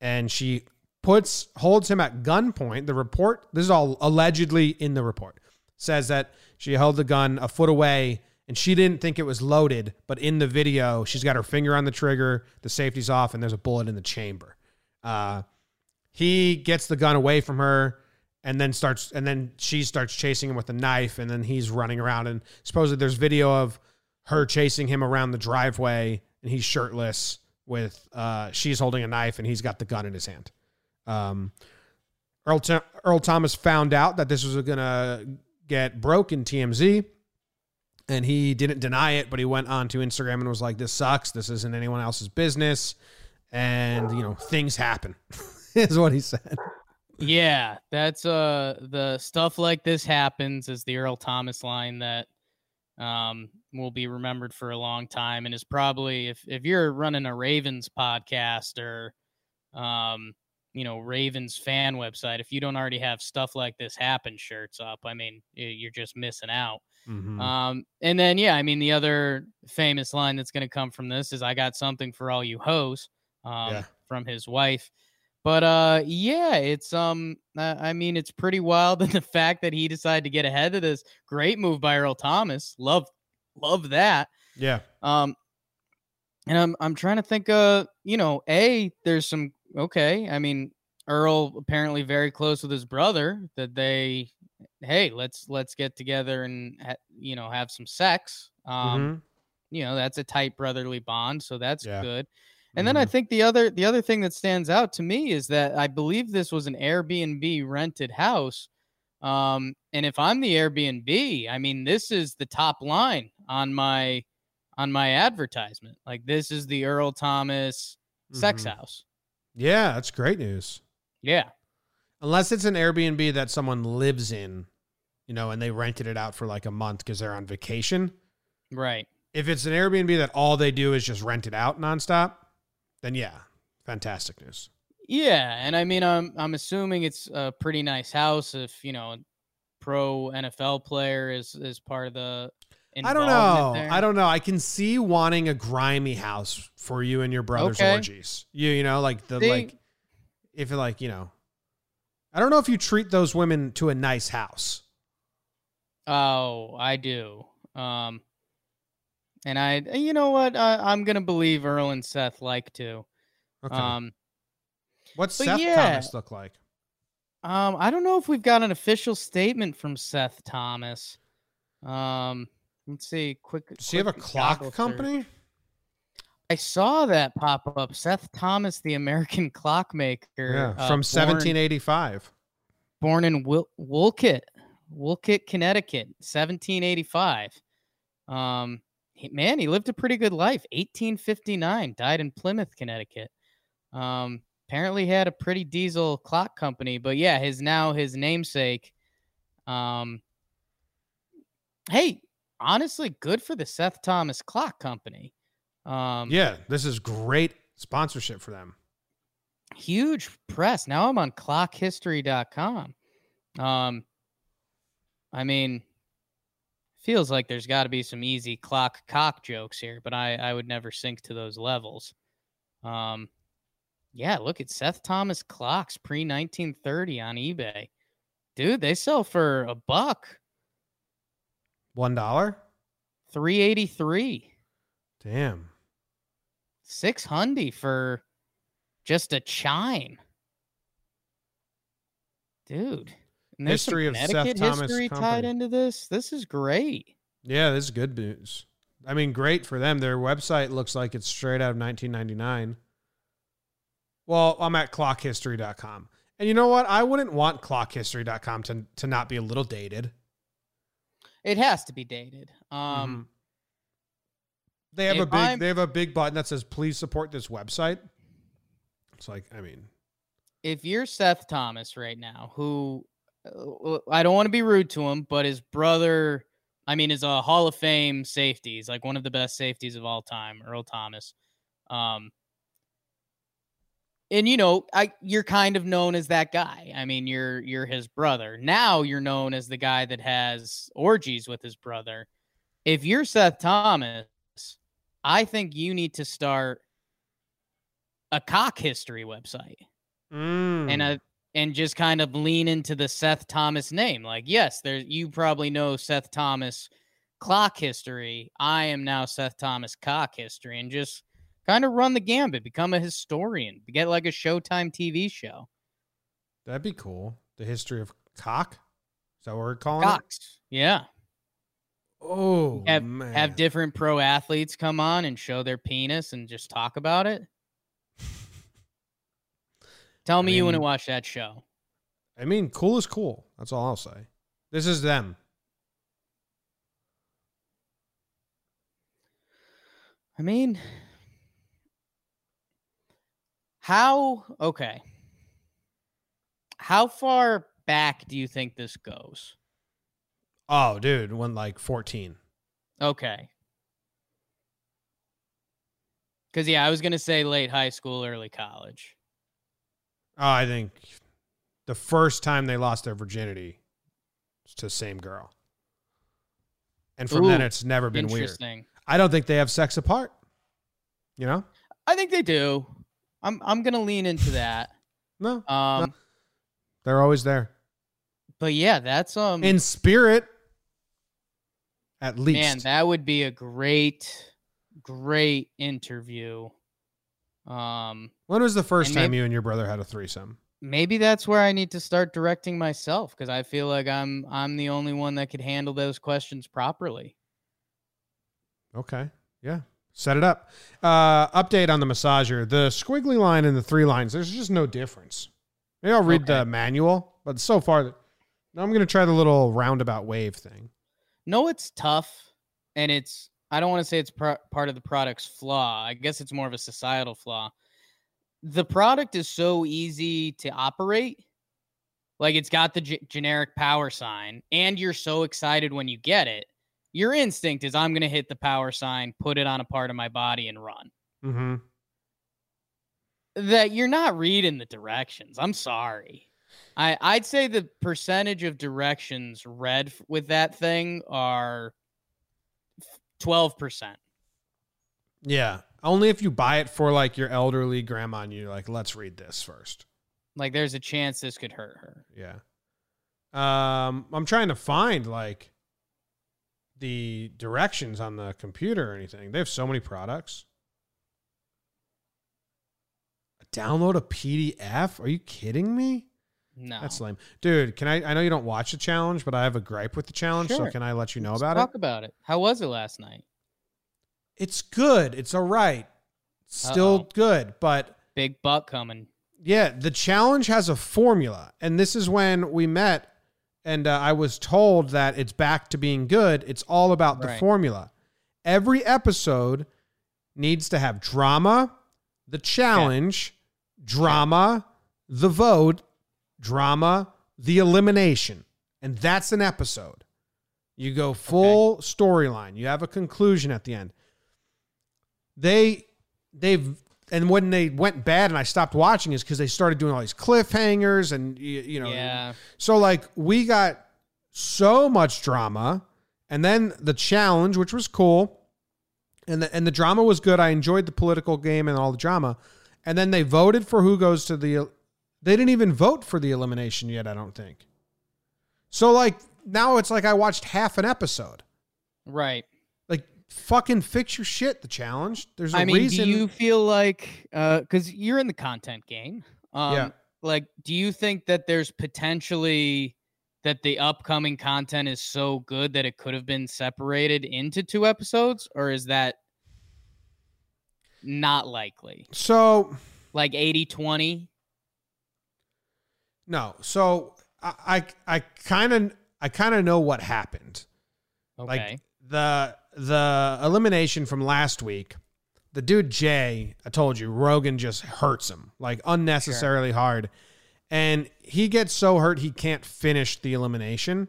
and she puts holds him at gunpoint. The report, this is all allegedly in the report, says that she held the gun a foot away and she didn't think it was loaded, but in the video, she's got her finger on the trigger, the safety's off, and there's a bullet in the chamber. Uh, he gets the gun away from her and then starts and then she starts chasing him with a knife and then he's running around and supposedly there's video of her chasing him around the driveway and he's shirtless with uh she's holding a knife and he's got the gun in his hand um earl, Th- earl thomas found out that this was gonna get broken tmz and he didn't deny it but he went on to instagram and was like this sucks. This isn't anyone else's business. And you know things happen is what he said. Yeah, that's uh the stuff like this happens is the Earl Thomas line that um will be remembered for a long time and is probably if if you're running a Ravens podcast or um you know Ravens fan website if you don't already have stuff like this happen shirts up I mean you're just missing out. Mhm. Um and then yeah, I mean the other famous line that's going to come from this is I got something for all you hoes um Yeah. from his wife. But uh yeah, it's um I mean it's pretty wild and the fact that he decided to get ahead of this great move by Earl Thomas. Love love that. yeah Um and I'm I'm trying to think uh you know, A there's some okay, I mean Earl apparently very close with his brother that they hey, let's let's get together and ha- you know, have some sex. Um Mhm. you know that's a tight brotherly bond so that's Yeah. good and then i Mhm. think the other the other thing that stands out to me is that i believe this was an airbnb rented house um and if i'm the airbnb i mean this is the top line on my on my advertisement like this is the earl thomas sex Mhm. house yeah that's great news yeah unless it's an airbnb that someone lives in you know and they rented it out for like a month because they're on vacation right if it's an airbnb that all they do is just rent it out nonstop then yeah fantastic news Yeah, and I mean, I'm I'm assuming it's a pretty nice house. If you know, a pro NFL player is is part of the. I don't know i don't know i can see wanting a grimy house for you and your brother's Okay. orgies you you know like the like if like you know i don't know if you treat those women to a nice house Oh, I do. Um, and I, you know what? I, I'm gonna believe Earl and Seth like to. okay Um, what's seth yeah. thomas look like um, I don't know if we've got an official statement from Seth Thomas. Um, let's see. Quick. does he have a clock search. company I saw that pop up. Seth Thomas, the American clockmaker. yeah uh, from born- 1785 born in Wil- Wolcott, Wolcott, Connecticut, 1785. Um, he- man, he lived a pretty good life. 1859, died in Plymouth, Connecticut. Um, apparently had a pretty diesel clock company, but yeah, his now his namesake. Um, hey, honestly good for the Seth Thomas Clock Company. Um, Yeah, this is great sponsorship for them. huge press. Now I'm on clockhistory.com. Um, I mean, feels like there's got to be some easy clock cock jokes here, but I, I would never sink to those levels. Um, yeah, look at Seth Thomas clocks pre 1930 on eBay. Dude, they sell for a buck, One dollar? 383, Damn. 600 for just a chime. Dude. History of Seth Thomas history tied into this. This is great. Yeah, this is good news. I mean, great for them. Their website looks like it's straight out of 1999. Well, I'm at clockhistory.com. And you know what? I wouldn't want clockhistory.com to, to not be a little dated. It has to be dated. Um, Mhm. they have a big I'm- they have a big button that says please support this website. It's like, I mean, if you're Seth Thomas right now, who uh, I don't want to be rude to him, but his brother, I mean, is a Hall of Fame safety. He's like one of the best safeties of all time, Earl Thomas. Um, and you know, I you're kind of known as that guy. I mean, you're you're his brother. Now you're known as the guy that has orgies with his brother. If you're Seth Thomas, I think you need to start a cock history website and mm, uh and just kind of lean into the Seth Thomas name. Like, yes, there you probably know Seth Thomas clock history. I am now Seth Thomas cock history, and just kind of run the gambit, become a historian, get like a Showtime TV show. that'd be cool. The history of cock. Is that what we're calling it? Cocks, yeah. Oh, Have man. have different pro athletes come on and show their penis and just talk about it. Tell I me you want to watch that show. I mean, cool is cool. That's all I'll say. This is them. I mean, how okay? How far back do you think this goes? Oh, dude, when like 14. Okay. Because yeah, I was gonna say late high school, early college. Oh, I think the first time they lost their virginity to the same girl. And from then it's never been weird. I don't think they have sex apart. You know? I think they do. I'm I'm gonna lean into that. No. Um, They're always there. but yeah, that's um, In spirit. At least. man, that would be a great, great interview. Um, when was the first time maybe- you and your brother had a threesome? maybe that's where I need to start directing myself because I feel like I'm I'm the only one that could handle those questions properly. Okay. Yeah. Set it up. Uh, update on the massager. The squiggly line and the three lines, there's just no difference. Maybe I'll read the manual, but so far, I'm going to try the little roundabout wave thing. No, it's tough, and it's I don't want to say it's pro- part of the product's flaw. I guess it's more of a societal flaw. The product is so easy to operate. Like it's got the g- generic power sign, and you're so excited when you get it. Your instinct is, I'm going to hit the power sign, put it on a part of my body, and run. Mm-hmm. that you're not reading the directions. I'm sorry. I I'd say the percentage of directions read with that thing are twelve percent. Yeah. Only if you buy it for like your elderly grandma and you're like, let's read this first. Like there's a chance this could hurt her. Yeah. Um, I'm trying to find like the directions on the computer or anything. They have so many products. Download a PDF? Are you kidding me? No, That's lame. Dude, can I I know you don't watch the challenge, but I have a gripe with the challenge, so can I let you know Let's about talk it? Talk about it. How was it last night? It's good. It's all right. Still Uh-oh. good, but Big buck coming. Yeah, the challenge has a formula, and this is when we met, and uh, I was told that it's back to being good. It's all about the Right. formula. Every episode needs to have drama, the challenge, drama, the vote, drama, the elimination, and that's an episode. You go full storyline. You have a conclusion at the end. They they've and when they went bad and I stopped watching is because they started doing all these cliffhangers and you, you know yeah. so like we got so much drama and then the challenge which was cool and the and the drama was good. I enjoyed the political game and all the drama. And then they voted for who goes to the they didn't even vote for the elimination yet, I don't think. So like now it's like I watched half an episode. Right. Fucking fix your shit, the challenge. There's a I mean, reason do you feel like because you're in the content game? Um, Yeah. Like, do you think that there's potentially that the upcoming content is so good that it could have been separated into two episodes, or is that not likely? So Like 80 20? no. So I I I kind of I kind of know what happened. Okay. Like the the elimination from last week, the dude Jay, I told you, Rogan just hurts him like unnecessarily hard. And he gets so hurt he can't finish the elimination.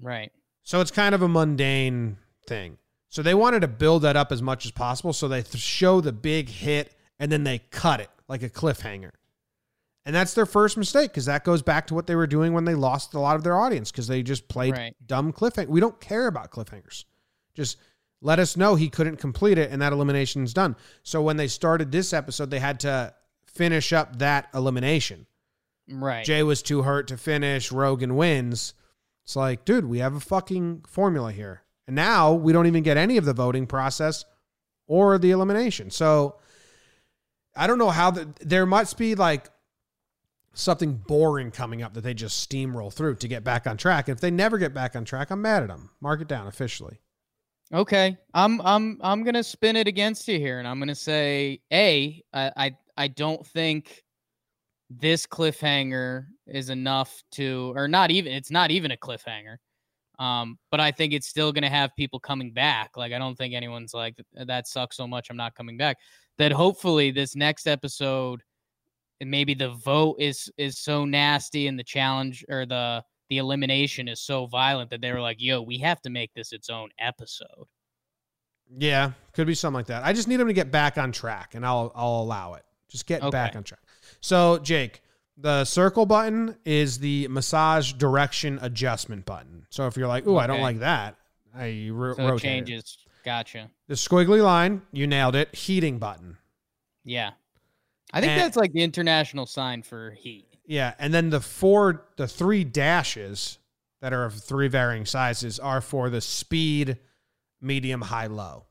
right. So it's kind of a mundane thing. So they wanted to build that up as much as possible. So they th- show the big hit and then they cut it like a cliffhanger. And that's their first mistake because that goes back to what they were doing when they lost a lot of their audience because they just played Right. dumb cliffhanger. We don't care about cliffhangers. Just let us know he couldn't complete it and that elimination is done. So when they started this episode, they had to finish up that elimination. Right. Jay was too hurt to finish. Rogan wins. It's like, dude, we have a fucking formula here. And now we don't even get any of the voting process or the elimination. So I don't know how the, there must be like something boring coming up that they just steamroll through to get back on track. And if they never get back on track, I'm mad at them. Mark it down officially. Okay, I'm I'm I'm gonna spin it against you here, and I'm gonna say a I I, I don't think this cliffhanger is enough to, or not even it's not even a cliffhanger. Um, but I think it's still gonna have people coming back. Like I don't think anyone's like that sucks so much I'm not coming back. That hopefully this next episode, and maybe the vote is is so nasty and the challenge or the the elimination is so violent that they were like, "Yo, we have to make this its own episode." Yeah, could be something like that. I just need them to get back on track, and I'll I'll allow it. Just get back on track. So, Jake, the circle button is the massage direction adjustment button. So if you're like, "Ooh, I don't like that," I ro- So it rotate it. changes. Gotcha. The squiggly line, you nailed it. Heating button. Yeah. I think And- that's like the international sign for heat. Yeah, and then the four, the three dashes that are of three varying sizes are for the speed, medium, high, low.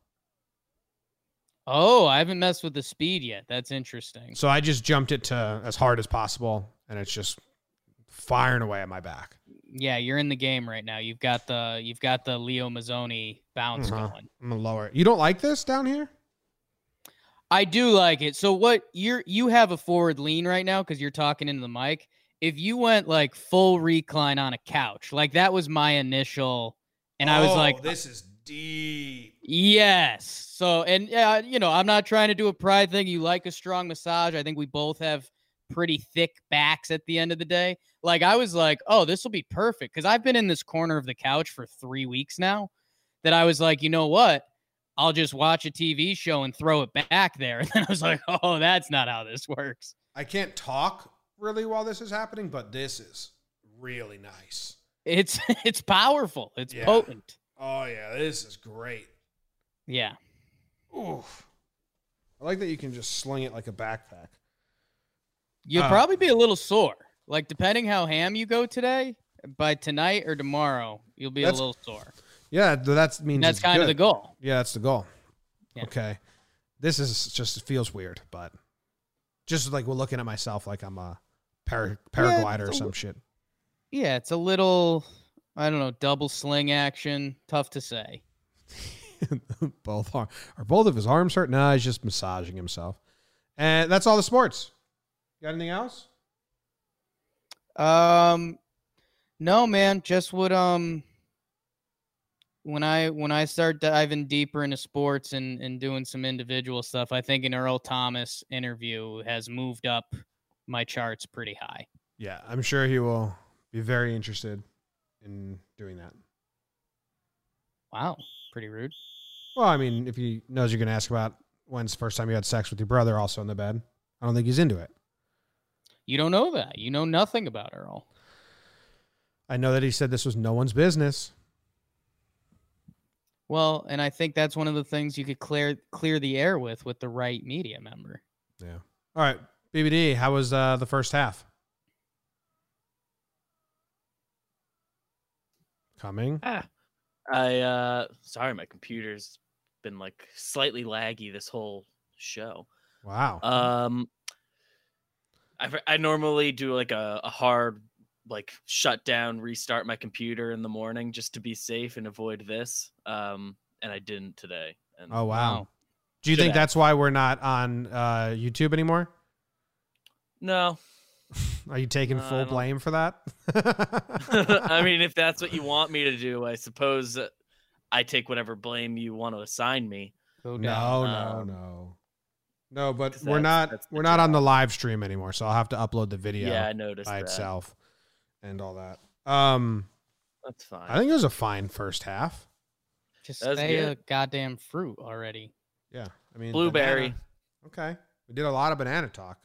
Oh, I haven't messed with the speed yet. That's interesting. So I just jumped it to as hard as possible, and it's just firing away at my back. Yeah, you're in the game right now. You've got the you've got the Leo Mazzoni bounce Uh-huh. going. I'm gonna lower it. You don't like this down here? I do like it. So what you're you have a forward lean right now because you're talking into the mic. If you went like full recline on a couch, like that was my initial, and I was Oh, like, this is deep. Yes. So, and yeah, you know, I'm not trying to do a pride thing. You like a strong massage. I think we both have pretty thick backs at the end of the day. Like, I was like, oh, this will be perfect because I've been in this corner of the couch for three weeks now that I was like, you know what? I'll just watch a TV show and throw it back there. And then I was like, oh, that's not how this works. I can't talk really while this is happening, but this is really nice. It's it's powerful. It's Yeah. potent. Oh yeah, this is great. Yeah. Oof. I like that you can just sling it like a backpack. You'll Uh, probably be a little sore. Like depending how ham you go today, by tonight or tomorrow, you'll be a little sore. Yeah, th- that means that's kind of the goal. Yeah, that's the goal. Yeah. Okay. This is just feels weird, but just like we're looking at myself like I'm a para, paraglider or it's a some shit. Yeah, it's a little I don't know, double sling action. Tough to say. both are are both of his arms hurt? No, he's just massaging himself. And that's all the sports. Got anything else? Um no man, just would um when I when I start diving deeper into sports and, and doing some individual stuff, I think an Earl Thomas interview has moved up my charts pretty high. Yeah, I'm sure he will be very interested in doing that. Wow, pretty rude. Well, I mean, if he knows you're going to ask about when's the first time you had sex with your brother, also in the bed, I don't think he's into it. You don't know that. You know nothing about Earl. I know that he said this was no one's business. Well, and I think that's one of the things you could clear clear the air with with the right media member. Yeah. All right, BBD. How was uh, the first half? Coming. Ah, I uh sorry, my computer's been like slightly laggy this whole show. Wow. Um, I fr- I normally do like a, a hard like shut down, restart my computer in the morning just to be safe and avoid this. Um, and I didn't today. And oh wow. Wow. Do you think have. that's why we're not on uh, YouTube anymore? no, Are you taking Uh, full blame for that? I mean, if that's what you want me to do, I suppose uh, I take whatever blame you want to assign me. Go no, down. no, Um, no, no. but we're not. We're not on the live stream anymore, so I'll have to upload the video Yeah, I noticed by that. itself and all that. Um, That's fine. I think it was a fine first half. Just That was say a goddamn fruit already. Yeah, I mean Blueberry. banana. Okay, we did a lot of banana talk.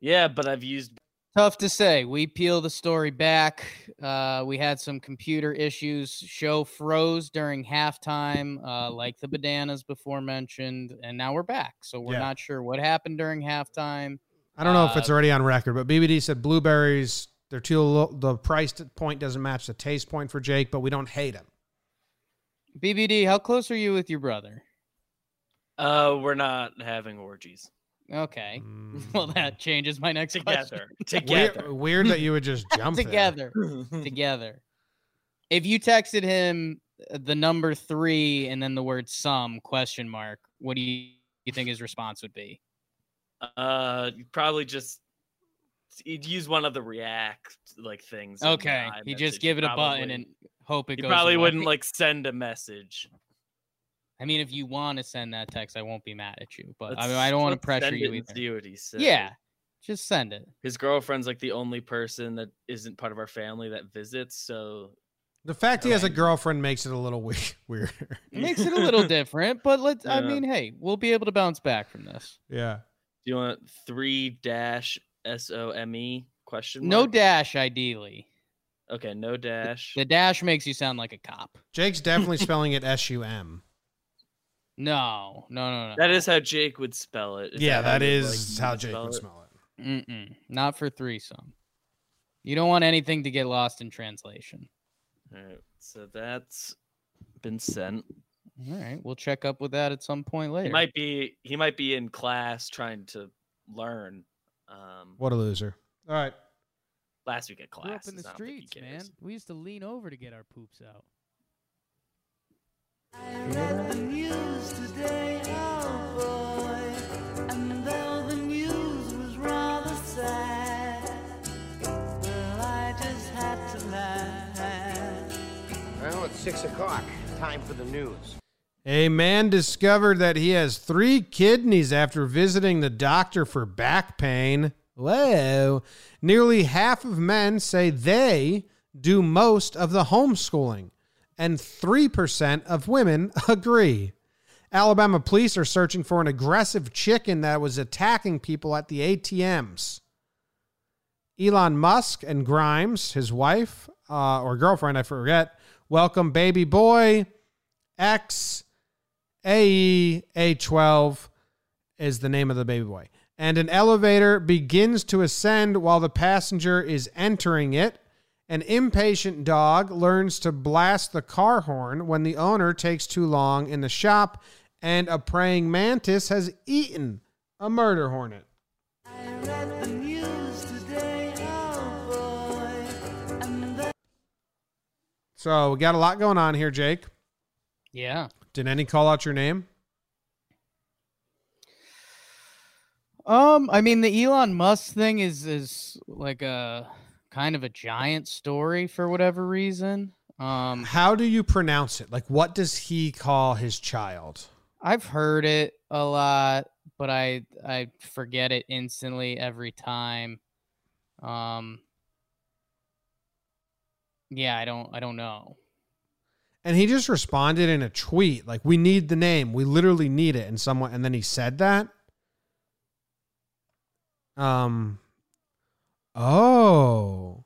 Yeah, but I've used Tough to say. We peel the story back. Uh, we had some computer issues. Show froze during halftime, uh, like the bananas before mentioned, and now we're back. So we're Yeah. not sure what happened during halftime. I don't know if it's Uh, already on record, but BBD said blueberries. They're too low. The price point doesn't match the taste point for Jake, but we don't hate him. BBD, how close are you with your brother? uh we're not having orgies. Okay. Well, Mm. that changes my next Together. question. Together. Weird, weird that you would just jump together. together. If you texted him uh, the number three and then the word some question mark, what do you, you think his response would be? Uh, probably just you'd use one of the React like things. Okay, he just give it a button and hope it goes. He goes. probably away. wouldn't like send a message. I mean, if you want to send that text, I won't be mad at you. But I Let's- mean, I don't want to pressure send you it either. See what he says. Yeah, just send it. his girlfriend's like the only person that isn't part of our family that visits. So The fact he has a girlfriend makes it a little weird. weirder. It makes it a little different, but let's. I mean, hey, we'll be able to bounce back from this. yeah. do you want three dash S O M E question? mark? No dash, ideally. Okay, no dash. The dash makes you sound like a cop. Jake's definitely spelling it S U M. No, no, no, no. That is how Jake would spell it. Is Yeah, how that you'd like how to Jake spell would it? smell it. Mm-mm, not for threesome. You don't want anything to get lost in translation. All right, so that's been sent. All right, we'll check up with that at some point later. He might be he might be in class trying to learn. Um, What a loser. All right. last week at Grew class. up in the streets, man. We used to lean over to get our poops out. I read the news today, oh boy, and though the news was rather sad, well, I just had to laugh. Well, it's six o'clock. Time for the news. A man discovered that he has three kidneys after visiting the doctor for back pain. Whoa. Nearly half of men say they do most of the homeschooling, and 3% of women agree. Alabama police are searching for an aggressive chicken that was attacking people at the ATMs. Elon Musk and Grimes, his wife uh, or girlfriend, I forget, welcome baby boy X AE A12 is the name of the baby boy. And an elevator begins to ascend while the passenger is entering it. An impatient dog learns to blast the car horn when the owner takes too long in the shop. And a praying mantis has eaten a murder hornet. So we got a lot going on here, Jake. yeah. Did any call out your name? Um, I mean, the Elon Musk thing is is like a kind of a giant story for whatever reason. Um, How do you pronounce it? Like, what does he call his child? I've heard it a lot, but I I forget it instantly every time. Um, yeah, I don't I don't know. And he just responded in a tweet like, "We need the name. We literally need it." And someone, and then he said that. Um. Oh.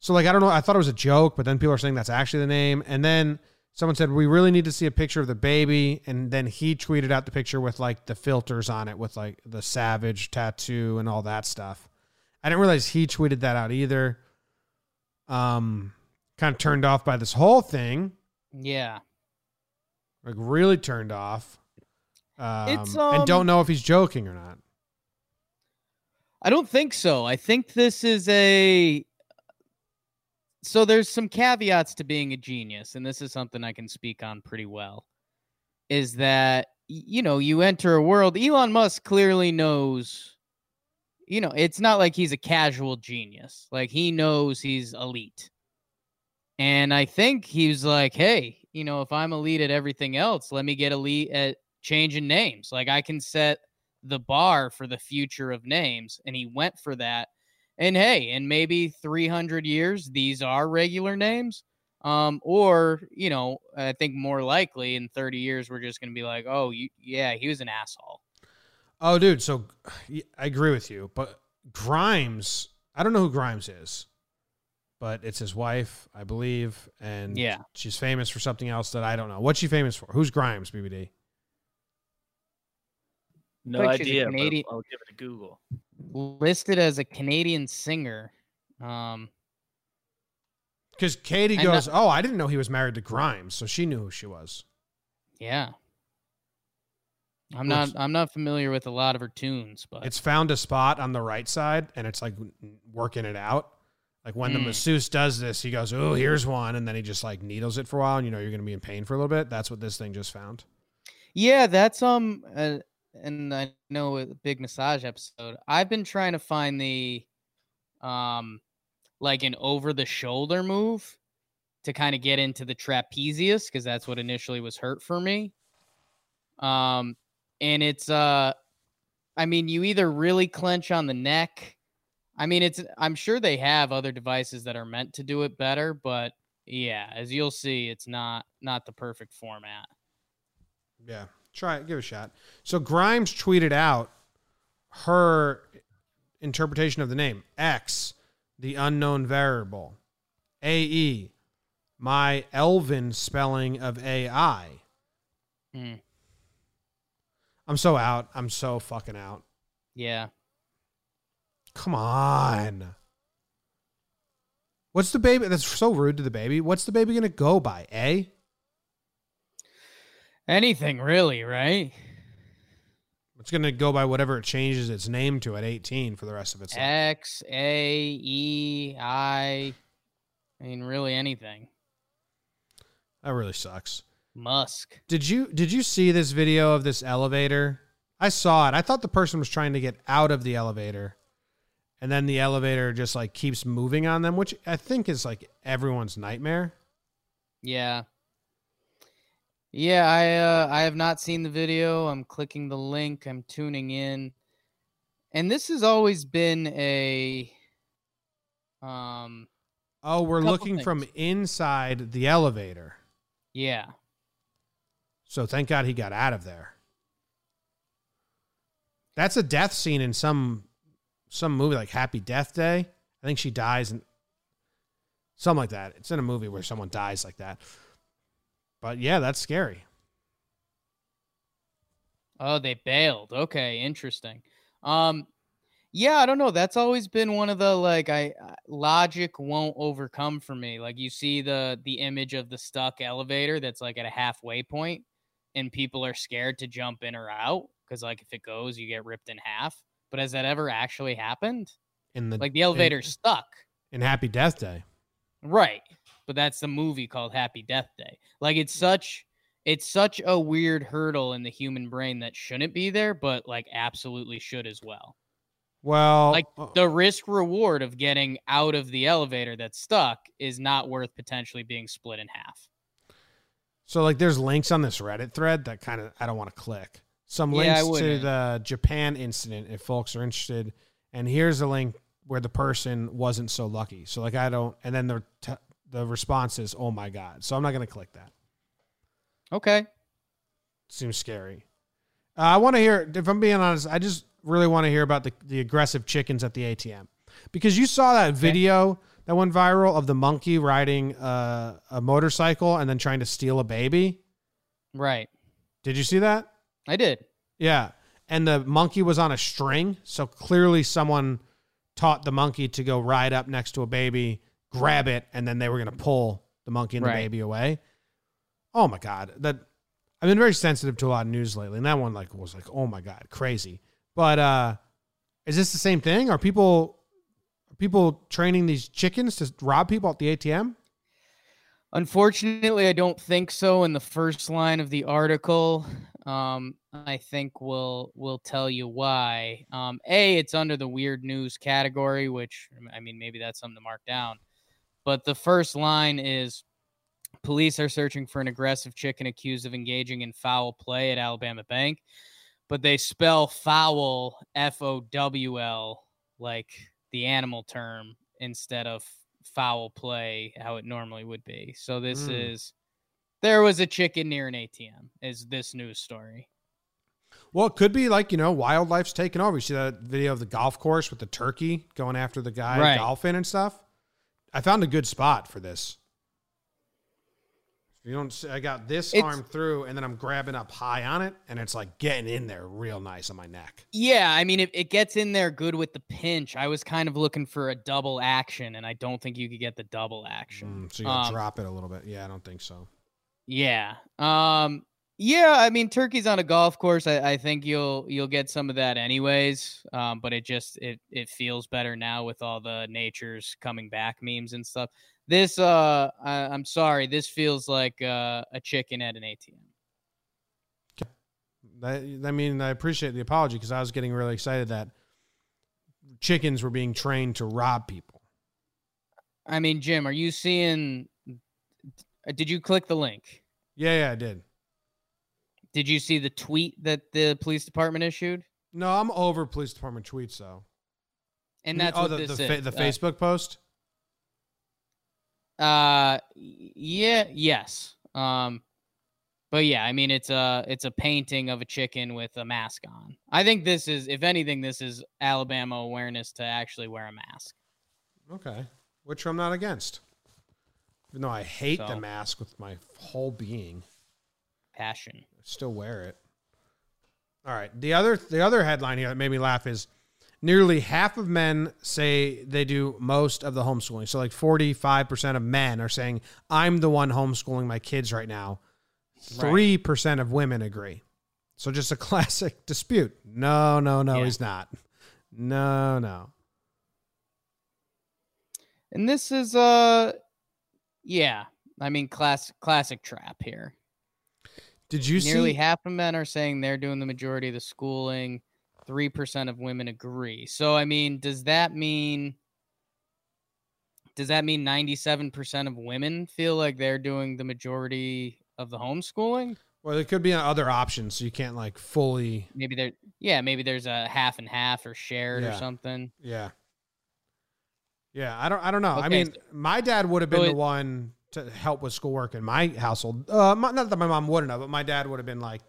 So like I don't know. I thought it was a joke, but then people are saying that's actually the name. And then someone said we really need to see a picture of the baby, and then he tweeted out the picture with like the filters on it, with like the savage tattoo and all that stuff. I didn't realize he tweeted that out either. Um, kind of turned off by this whole thing. Yeah. Like really turned off. Um, It's, and um, don't know if he's joking or not. I don't think so. I think this is a so there's some caveats to being a genius, and this is something I can speak on pretty well. Is that you know, you enter a world, Elon Musk clearly knows, you know, it's not like he's a casual genius. Like he knows he's elite. And I think he was like, hey, you know, if I'm elite at everything else, let me get elite at changing names. Like I can set the bar for the future of names. And he went for that. And hey, in maybe 300 years, these are regular names. Um, or, you know, I think more likely in 30 years, we're just going to be like, oh, you, yeah, he was an asshole. Oh, dude. So I agree with you, but Grimes, I don't know who Grimes is, but it's his wife, I believe, and Yeah. she's famous for something else that I don't know. What's she famous for? Who's Grimes, BBD? No Like she's idea. But Canadian- I'll give it a Google. Listed as a Canadian singer. Um, Because Katie goes, not- "Oh, I didn't know he was married to Grimes," so she knew who she was. yeah. I'm Oops. not I'm not familiar with a lot of her tunes, but It's found a spot on the right side, and it's like working it out. Like when the Mm. masseuse does this, he goes, "Oh, here's one," and then he just like needles it for a while, and you know you're going to be in pain for a little bit. That's what this thing just found. Yeah, that's um, uh, and I know a big massage episode. I've been trying to find the, um, like an over the shoulder move to kind of get into the trapezius because that's what initially was hurt for me. Um, and it's uh, I mean, you either really clench on the neck. I mean, it's I'm sure they have other devices that are meant to do it better, but yeah, as you'll see, it's not not the perfect format. Yeah, try it. Give it a shot. So Grimes tweeted out her interpretation of the name X, the unknown variable, AE, my elven spelling of AI. Hmm. I'm so out. I'm so fucking out. Yeah. Come on. What's the baby? That's so rude to the baby. What's the baby going to go by? A? Anything really, right? It's going to go by whatever it changes its name to at 18 for the rest of its life. X, A, E, I. I mean, really anything. That really sucks. Musk. Did you did you see this video of this elevator? I saw it. I thought the person was trying to get out of the elevator. And then the elevator just like keeps moving on them, which I think is like everyone's nightmare. Yeah. Yeah, I uh, I have not seen the video. I'm clicking the link. I'm tuning in. And this has always been a um Oh, we're looking from inside the elevator. yeah. So thank God he got out of there. That's a death scene in some some movie like Happy Death Day. I think she dies and something like that. It's in a movie where someone dies like that. But yeah, that's scary. Oh, they bailed. Okay, interesting. Um yeah, I don't know. That's always been one of the like I logic won't overcome for me. Like you see the the image of the stuck elevator that's like at a halfway point and people are scared to jump in or out cuz like if it goes you get ripped in half. But has that ever actually happened? In the Like the elevator's stuck. in Happy Death Day. Right. But that's the movie called Happy Death Day. Like it's such it's such a weird hurdle in the human brain that shouldn't be there, but like absolutely should as well. Well, Like uh, the risk reward of getting out of the elevator that's stuck is not worth potentially being split in half. so like there's links on this Reddit thread that kind of I don't want to click. Some Yeah, links to the Japan incident if folks are interested. And here's a link where the person wasn't so lucky. So like I don't and then the t- the response is oh my god. So I'm not going to click that. Okay. Seems scary. Uh, I want to hear. If I'm being honest, I just really want to hear about the the aggressive chickens at the ATM because you saw that video that went viral of the monkey riding uh, a motorcycle and then trying to steal a baby. Right. Did you see that? I did. Yeah. And the monkey was on a string. So clearly someone taught the monkey to go ride up next to a baby, grab it, and then they were going to pull the monkey and the baby away. Oh my God. That I've been very sensitive to a lot of news lately. And that one like was like, oh my God, crazy. But uh is this the same thing? Are people are people training these chickens to rob people at the ATM? Unfortunately, I don't think so. In the first line of the article, um, I think we'll will tell you why. Um, a, it's under the weird news category, which I mean, maybe that's something to mark down. But the first line is police are searching for an aggressive chicken accused of engaging in foul play at Alabama Bank, but they spell foul F O W L like the animal term instead of foul play how it normally would be. So this Mm. is there was a chicken near an ATM is this news story. Well, it could be like, you know, wildlife's taking over. You see that video of the golf course with the turkey going after the guy Right. golfing and stuff? I found a good spot for this. You don't see, I got this It's- arm through and then I'm grabbing up high on it and it's like getting in there real nice on my neck. Yeah, I mean it, it gets in there good with the pinch. I was kind of looking for a double action and I don't think you could get the double action. Mm, so you Um, drop it a little bit. Yeah, I don't think so. Yeah. Um yeah, I mean turkey's on a golf course. I, I think you'll you'll get some of that anyways. Um, but it just it it feels better now with all the nature's coming back memes and stuff. This uh I, I'm sorry, this feels like uh, a chicken at an ATM. That, I mean, I appreciate the apology because I was getting really excited that chickens were being trained to rob people. I mean, Jim, are you seeing did you click the link? Yeah, yeah, I did. Did you see the tweet that the police department issued? No, I'm over police department tweets though. And that's oh, what the, this the, is. fa- the Uh, Facebook post. Uh, yeah, yes. Um, but yeah, I mean, it's a it's a painting of a chicken with a mask on. I think this is, if anything, this is Alabama awareness to actually wear a mask. Okay. Which I'm not against. Even though I hate the mask with my whole being, Passion. I still wear it. All right. The other the other headline here that made me laugh is nearly half of men say they do most of the homeschooling. So like 45% of men are saying I'm the one homeschooling my kids right now. 3% of women agree. So just a classic dispute. No, no, no, Yeah. he's not. No, no. And this is uh, yeah. I mean, class classic trap here. Did you see Nearly see half of men are saying they're doing the majority of the schooling. Three percent of women agree. So I mean, does that mean? Does that mean ninety-seven percent of women feel like they're doing the majority of the homeschooling? Well, there could be other options, so you can't like fully. Maybe there, yeah, maybe there's a half and half or shared or something. Yeah. Yeah, I don't. I don't know. I mean, my dad would have been so the one to help with schoolwork in my household. Uh, my, not that my mom wouldn't have, but my dad would have been like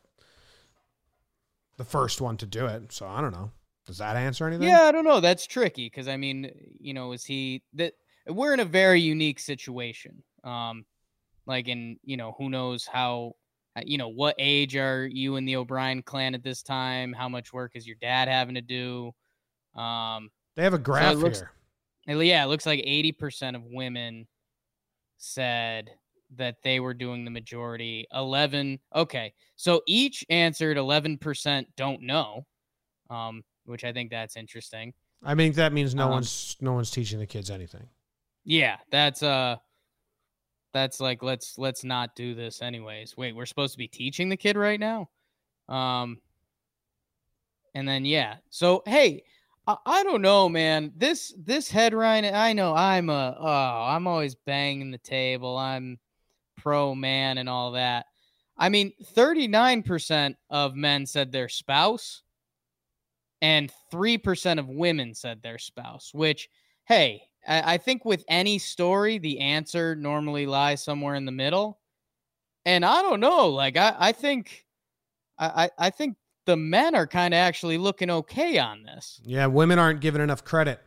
the first one to do it. So I don't know. Does that answer anything? Yeah, I don't know. That's tricky because I mean, you know, is he that we're in a very unique situation. Um, like in you know, who knows how, uh, you know, what age are you in the O'Brien clan at this time? How much work is your dad having to do? Um, They have a graph looks- here. Yeah, it looks like eighty percent of women said that they were doing the majority. Eleven, okay, so each answered eleven percent don't know, um, which I think that's interesting. I mean, that means no Um, one's no one's teaching the kids anything. Yeah, that's uh that's like let's let's not do this anyways. Wait, we're supposed to be teaching the kid right now? Um and then yeah. So hey, I, don't know, man. This this headline I know I'm a oh, I'm always banging the table. I'm pro man and all that. I mean, 39% of men said their spouse and 3% of women said their spouse, which hey, I, I think with any story, the answer normally lies somewhere in the middle. and I don't know. Like I, I think, I I think the men are kind of actually looking okay on this. Yeah, women aren't given enough credit.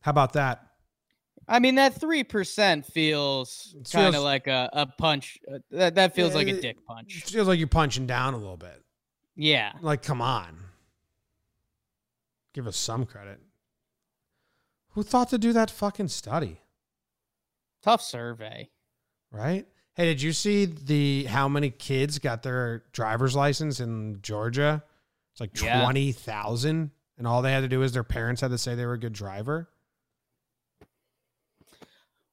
How about that? I mean, that three percent feels kind of like a, a punch. uh, That that feels like a it- dick It punch. feels like you're punching down a little bit. Yeah. Like, come on. Give us some credit. Who thought to do that fucking study? Tough survey. Right? Hey, did you see the how many kids got their driver's license in Georgia? It's like Yeah. twenty thousand, and all they had to do is their parents had to say they were a good driver.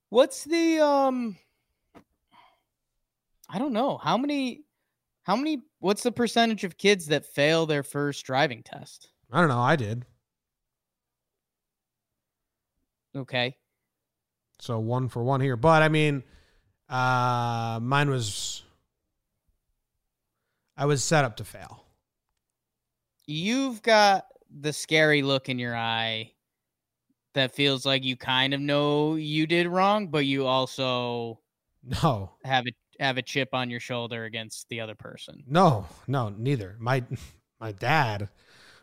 What's the um? I don't know how many, how many. What's the percentage of kids that fail their first driving test? I don't know. I did. Okay. So one for one here. But I mean, uh mine was I was set up to fail. You've got the scary look in your eye that feels like you kind of know you did wrong, but you also No. have a have a chip on your shoulder against the other person. No, no, neither. My my dad,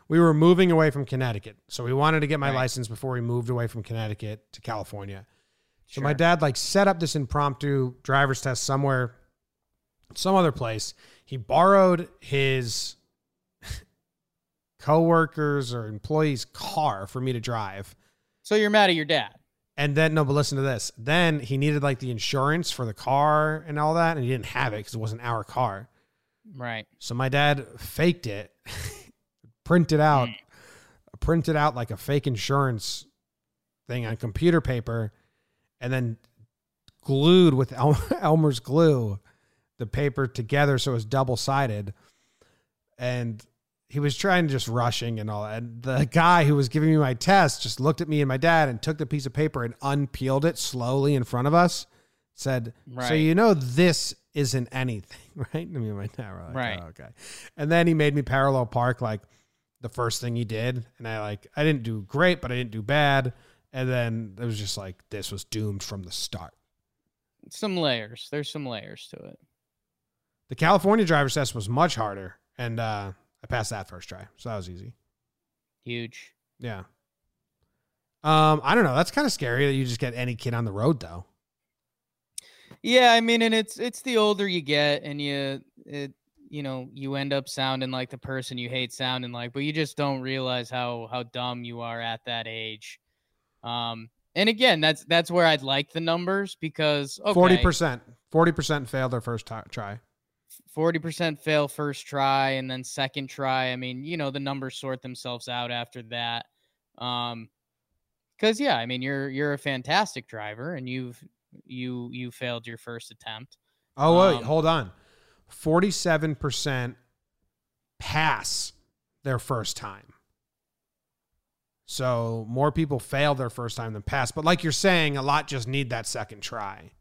we were moving away from Connecticut. So we wanted to get my Right. license before we moved away from Connecticut to California. So my dad like set up this impromptu driver's test somewhere, some other place. He borrowed his coworkers or employee's car for me to drive. So you're mad at your dad. And then no, but listen to this. Then he needed like the insurance for the car and all that, and he didn't have it because it wasn't our car. Right. So my dad faked it, printed out, mm. printed out like a fake insurance thing on computer paper, and then glued with El- Elmer's glue the paper together so it was double sided. And he was trying to just rushing and all that. And the guy who was giving me my test just looked at me and my dad and took the piece of paper and unpeeled it slowly in front of us. Said, "So you know this isn't anything, right?" I mean, my dad were like, Right. "Oh, okay." And then he made me parallel park like the first thing he did, and I like I didn't do great, but I didn't do bad. And then it was just like this was doomed from the start. Some layers. There's some layers to it. The California driver's test was much harder, and uh, I passed that first try, so that was easy. Huge. Yeah. Um, I don't know. That's kind of scary that you just get any kid on the road, though. Yeah, I mean, and it's it's the older you get, and you it you know you end up sounding like the person you hate sounding like, but you just don't realize how how dumb you are at that age. Um, and again, that's that's where I'd like the numbers because forty percent, forty percent failed their first ti try. Forty percent fail first try, and then second try. I mean, you know, the numbers sort themselves out after that. Um, because yeah, I mean, you're you're a fantastic driver, and you've you you failed your first attempt. Oh wait, Um, hold on. Forty-seven percent pass their first time. So more people fail their first time than pass. But like you're saying, a lot just need that second try.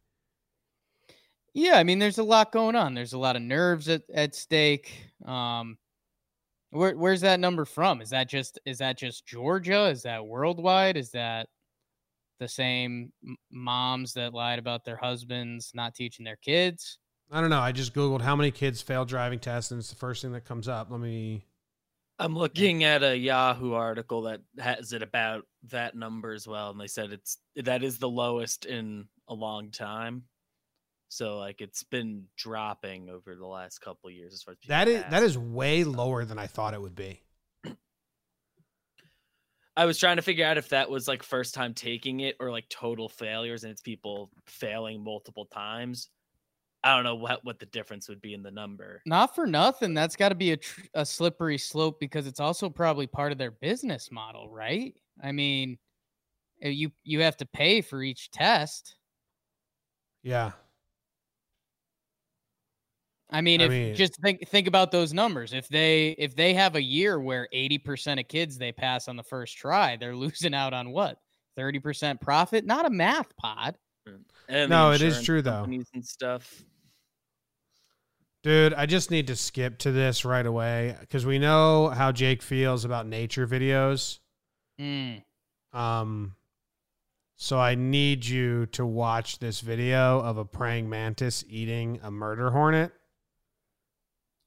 Yeah, I mean, there's a lot going on. There's a lot of nerves at, at stake. Um, where where's that number from? Is that just is that just Georgia? Is that worldwide? Is that the same moms that lied about their husbands not teaching their kids? I don't know. I just googled how many kids fail driving tests, and it's the first thing that comes up. Let me. I'm looking at a Yahoo article that has it about that number as well, and they said it's that is the lowest in a long time. So like it's been dropping over the last couple of years as far as people That is that pass. way lower than I thought it would be. I was trying to figure out if that was like first time taking it or like total failures and it's people failing multiple times. I don't know what what the difference would be in the number. Not for nothing. That's got to be a tr- a slippery slope because it's also probably part of their business model, right? I mean, uh, you you have to pay for each test. Yeah. I mean, I if mean- just think think about those numbers. If they if they have a year where 80% of kids they pass on the first try, they're losing out on what? 30% profit? Not a math pod. And No, it is true, though. companies And stuff. Dude, I just need to skip to this right away because we know how Jake feels about nature videos. Mm. Um, so I need you to watch this video of a praying mantis eating a murder hornet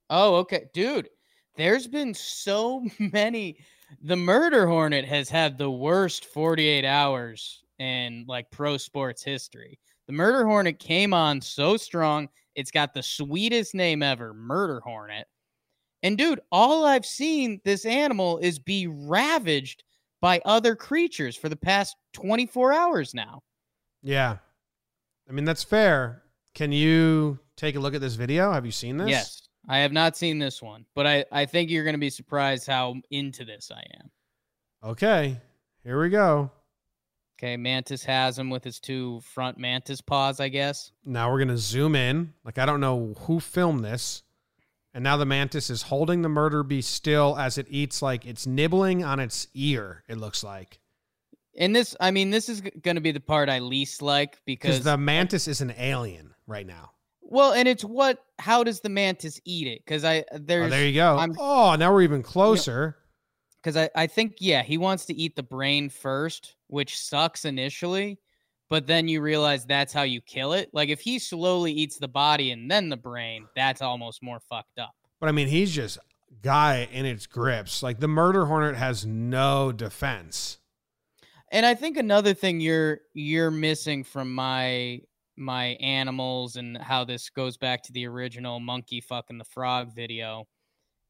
Oh, okay. Dude, there's been so many. The Murder Hornet has had the worst 48 hours in like pro sports history. The Murder Hornet came on so strong. It's got the sweetest name ever, Murder Hornet. And dude, all I've seen this animal is be ravaged by other creatures for the past 24 hours now. Yeah. I mean, that's fair. Can you take a look at this video? Have you seen this? Yes. I have not seen this one, but I, I think you're going to be surprised how into this I am. Okay. Here we go. Okay, Mantis has him with his two front Mantis paws, I guess. Now we're going to zoom in. Like, I don't know who filmed this. And now the mantis is holding the murder bee still as it eats, like it's nibbling on its ear, it looks like. And this, I mean, this is going to be the part I least like because Because the mantis is an alien right now. Well, and it's what, how does the mantis eat it? Because I, Oh, there you go. I'm- oh, now we're even closer. because I, I think yeah he wants to eat the brain first which sucks initially but then you realize that's how you kill it like if he slowly eats the body and then the brain that's almost more fucked up But I mean, he's just guy in its grips. Like the murder hornet has no defense. and i think another thing you're you're missing from my my animals and how this goes back to the original monkey fucking the frog video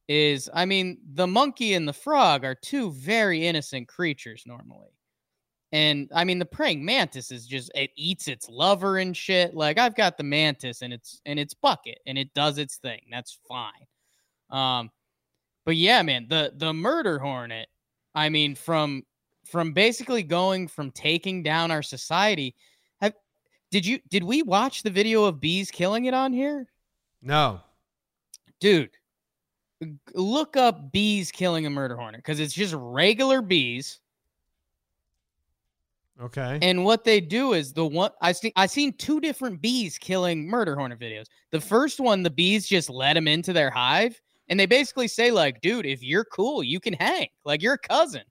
is i mean the monkey and the frog are two very innocent creatures normally. And i mean the praying mantis is just it eats its lover and shit. Like i've got the mantis and it's and its bucket and it does its thing. That's fine. Um but yeah man the the murder hornet i mean from from basically going from taking down our society did you did we watch the video of bees killing it on here No. dude look up bees killing a murder hornet because it's just regular bees Okay. and what they do is the one i see i seen two different bees killing murder hornet videos the first one the bees just let them into their hive and they basically say like dude if you're cool you can hang like you're a cousin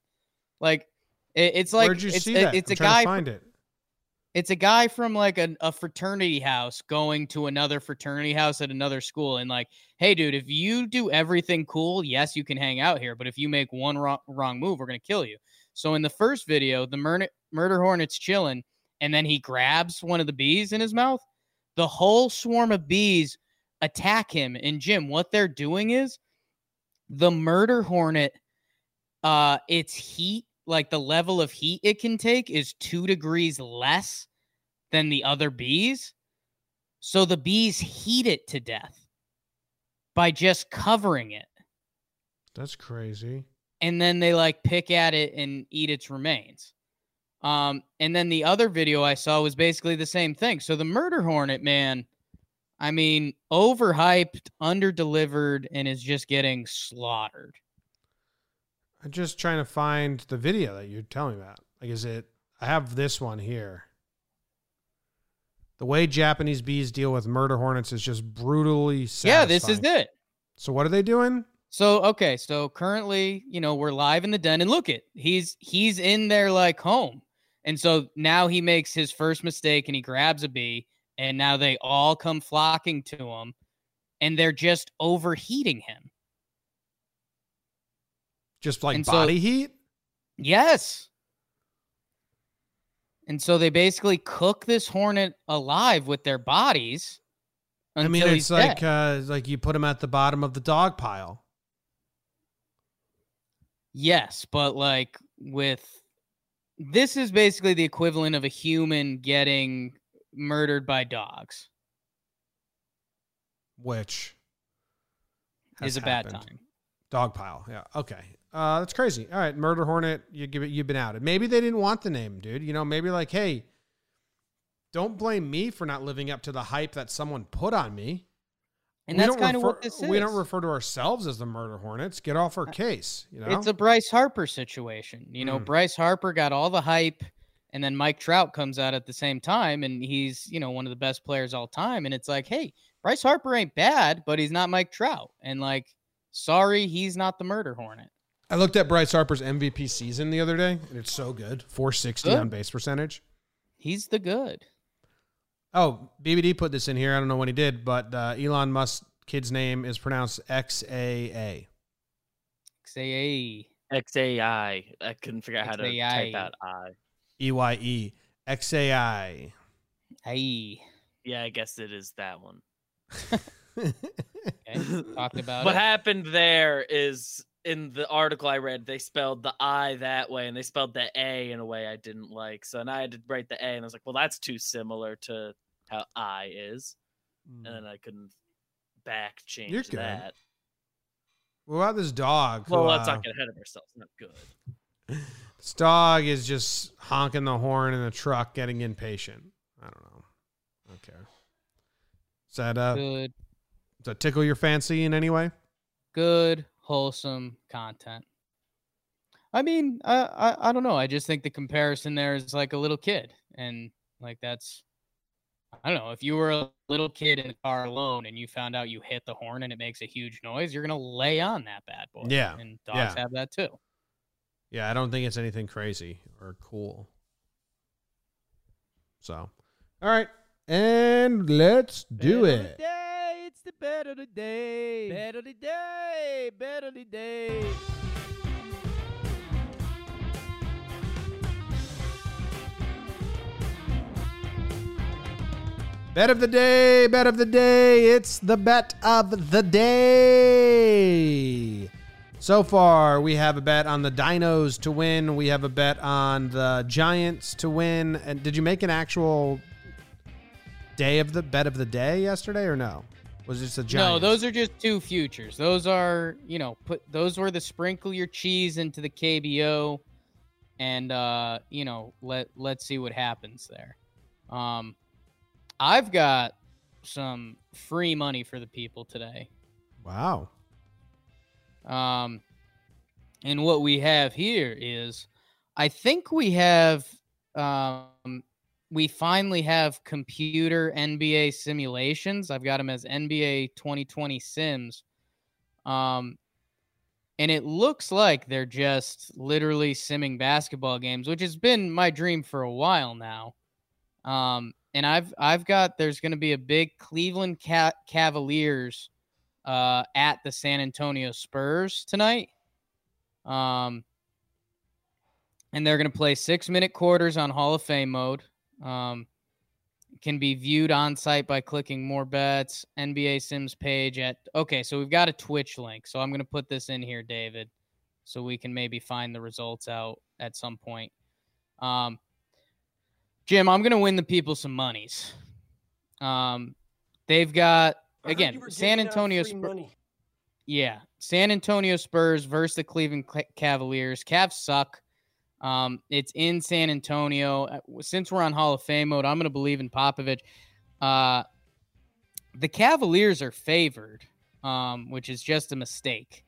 like it- it's like Where'd you it's, see a- that? it's I'm a guy to find it. It's a guy from like a, a fraternity house going to another fraternity house at another school and like hey dude if you do everything cool yes you can hang out here but if you make one wrong, wrong move we're going to kill you. So in the first video the murder, murder hornet's chilling and then he grabs one of the bees in his mouth. The whole swarm of bees attack him and jim what they're doing is the murder hornet uh its heat like the level of heat it can take is two degrees less than the other bees. So the bees heat it to death by just covering it. That's crazy. and then they like pick at it and eat its remains. Um and then the other video i saw was basically the same thing. So the murder hornet man i mean overhyped underdelivered and is just getting slaughtered I'm just trying to find the video that you're telling me about. Like, is it? I have this one here. The way Japanese bees deal with murder hornets is just brutally satisfying. yeah this is it So what are they doing? So okay, so currently, you know, we're live in the den, and look it, he's he's in there like home, and so now he makes his first mistake, and he grabs a bee, and now they all come flocking to him, and they're just overheating him. Just like And so- body heat? Yes. And so they basically cook this hornet alive with their bodies. I mean, it's like uh, like you put him at the bottom of the dog pile. Yes, but like with this is basically the equivalent of a human getting murdered by dogs which is a bad happened. time. Dog pile. Yeah. Okay. Uh, that's crazy. All right. Murder Hornet. You give it. You've been outed. Maybe they didn't want the name, dude. You know, maybe like, hey, don't blame me for not living up to the hype that someone put on me. And We that's kind of what this is. We don't refer to ourselves as the Murder Hornets. Get off our case. You know. It's a Bryce Harper situation. You know, Mm. Bryce Harper got all the hype, and then Mike Trout comes out at the same time, and he's you know one of the best players all time. And it's like, hey, Bryce Harper ain't bad, but he's not Mike Trout. And like, sorry, he's not the Murder Hornet. I looked at Bryce Harper's MVP season the other day, and it's so good. 460 Good. on base percentage. He's the good. Oh, BBD put this in here. I don't know when he did, but uh, Elon Musk kid's name is pronounced X A A. XAA. XAI. I couldn't figure out how to XAI. type out I. E Y E. X A I. Aye. Yeah, I guess it is that one. Okay. Talked about what it. happened there is in the article I read, they spelled the I that way and they spelled the A in a way I didn't like. So and I had to write the A and I was like, well, that's too similar to how I is. And then I couldn't back change You're good. that. What about this dog? who, Well, let's uh, not get ahead of ourselves. Not good. This dog is just honking the horn in the truck, getting impatient. I don't know. Okay. don't care. Does that, uh, Good, does that tickle your fancy in any way? good, wholesome content. I mean, I, I I don't know. I just think the comparison there is like a little kid, and like that's I don't know. If you were a little kid in the car alone and you found out you hit the horn and it makes a huge noise, you're gonna lay on that bad boy. Yeah, and dogs yeah. have that too. Yeah, I don't think it's anything crazy or cool. So, all right. And let's do Bet of the it. Day, it's the bet of the day. Bet of the day. Bet of the day. Bet of the day, bet of the day. It's the bet of the day. So far, we have a bet on the Dinos to win. We have a bet on the Giants to win. And did you make an actual day of the bet of the day yesterday or no? Was just a Giants? No, those are just two futures. Those are, you know, put those were the sprinkle your cheese into the KBO and uh, you know, let let's see what happens there. Um I've got some free money for the people today. Wow. Um and what we have here is I think we have um we finally have computer NBA simulations. I've got them as NBA 2020 Sims. Um, and it looks like they're just literally simming basketball games, which has been my dream for a while now. Um, and I've I've got there's going to be a big Cleveland Ca- Cavaliers uh, at the San Antonio Spurs tonight. Um, and they're going to play six minute quarters on Hall of Fame mode. Um, can be viewed on site by clicking more bets. NBA Sims page at okay, so we've got a Twitch link. So I'm gonna put this in here, David, so we can maybe find the results out at some point. Um, Jim, I'm gonna win the people some monies. Um, they've got again San Antonio. Spurs. Yeah, San Antonio Spurs versus the Cleveland Cavaliers. Cavs suck. Um, it's in San Antonio. Uh, Since we're on Hall of Fame mode, I'm going to believe in Popovich. Uh, the Cavaliers are favored, um, which is just a mistake.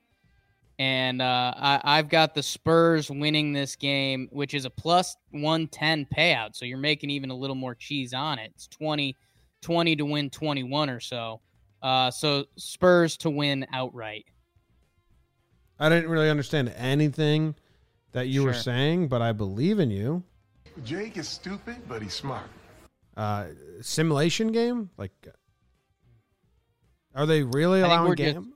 And uh, I, I've got the Spurs winning this game, which is a plus 110 payout. So you're making even a little more cheese on it. It's 20, 20 to win 21 or so. Uh, so Spurs to win outright. I didn't really understand anything that you were saying, but I believe in you. Jake is stupid, but he's smart. Uh, simulation game? Like, are they really I think allowing we're just- game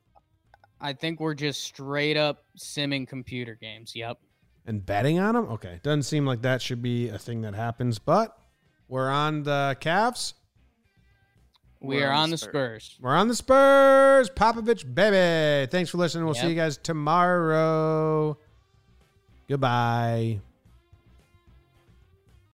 I think we're just straight up simming computer games. Yep. and betting on them? Okay, doesn't seem like that should be a thing that happens, but we're on the Cavs. We We're are on on the the Spurs. We're on the Spurs. Popovich, baby. Thanks for listening. We'll see you guys tomorrow. Goodbye.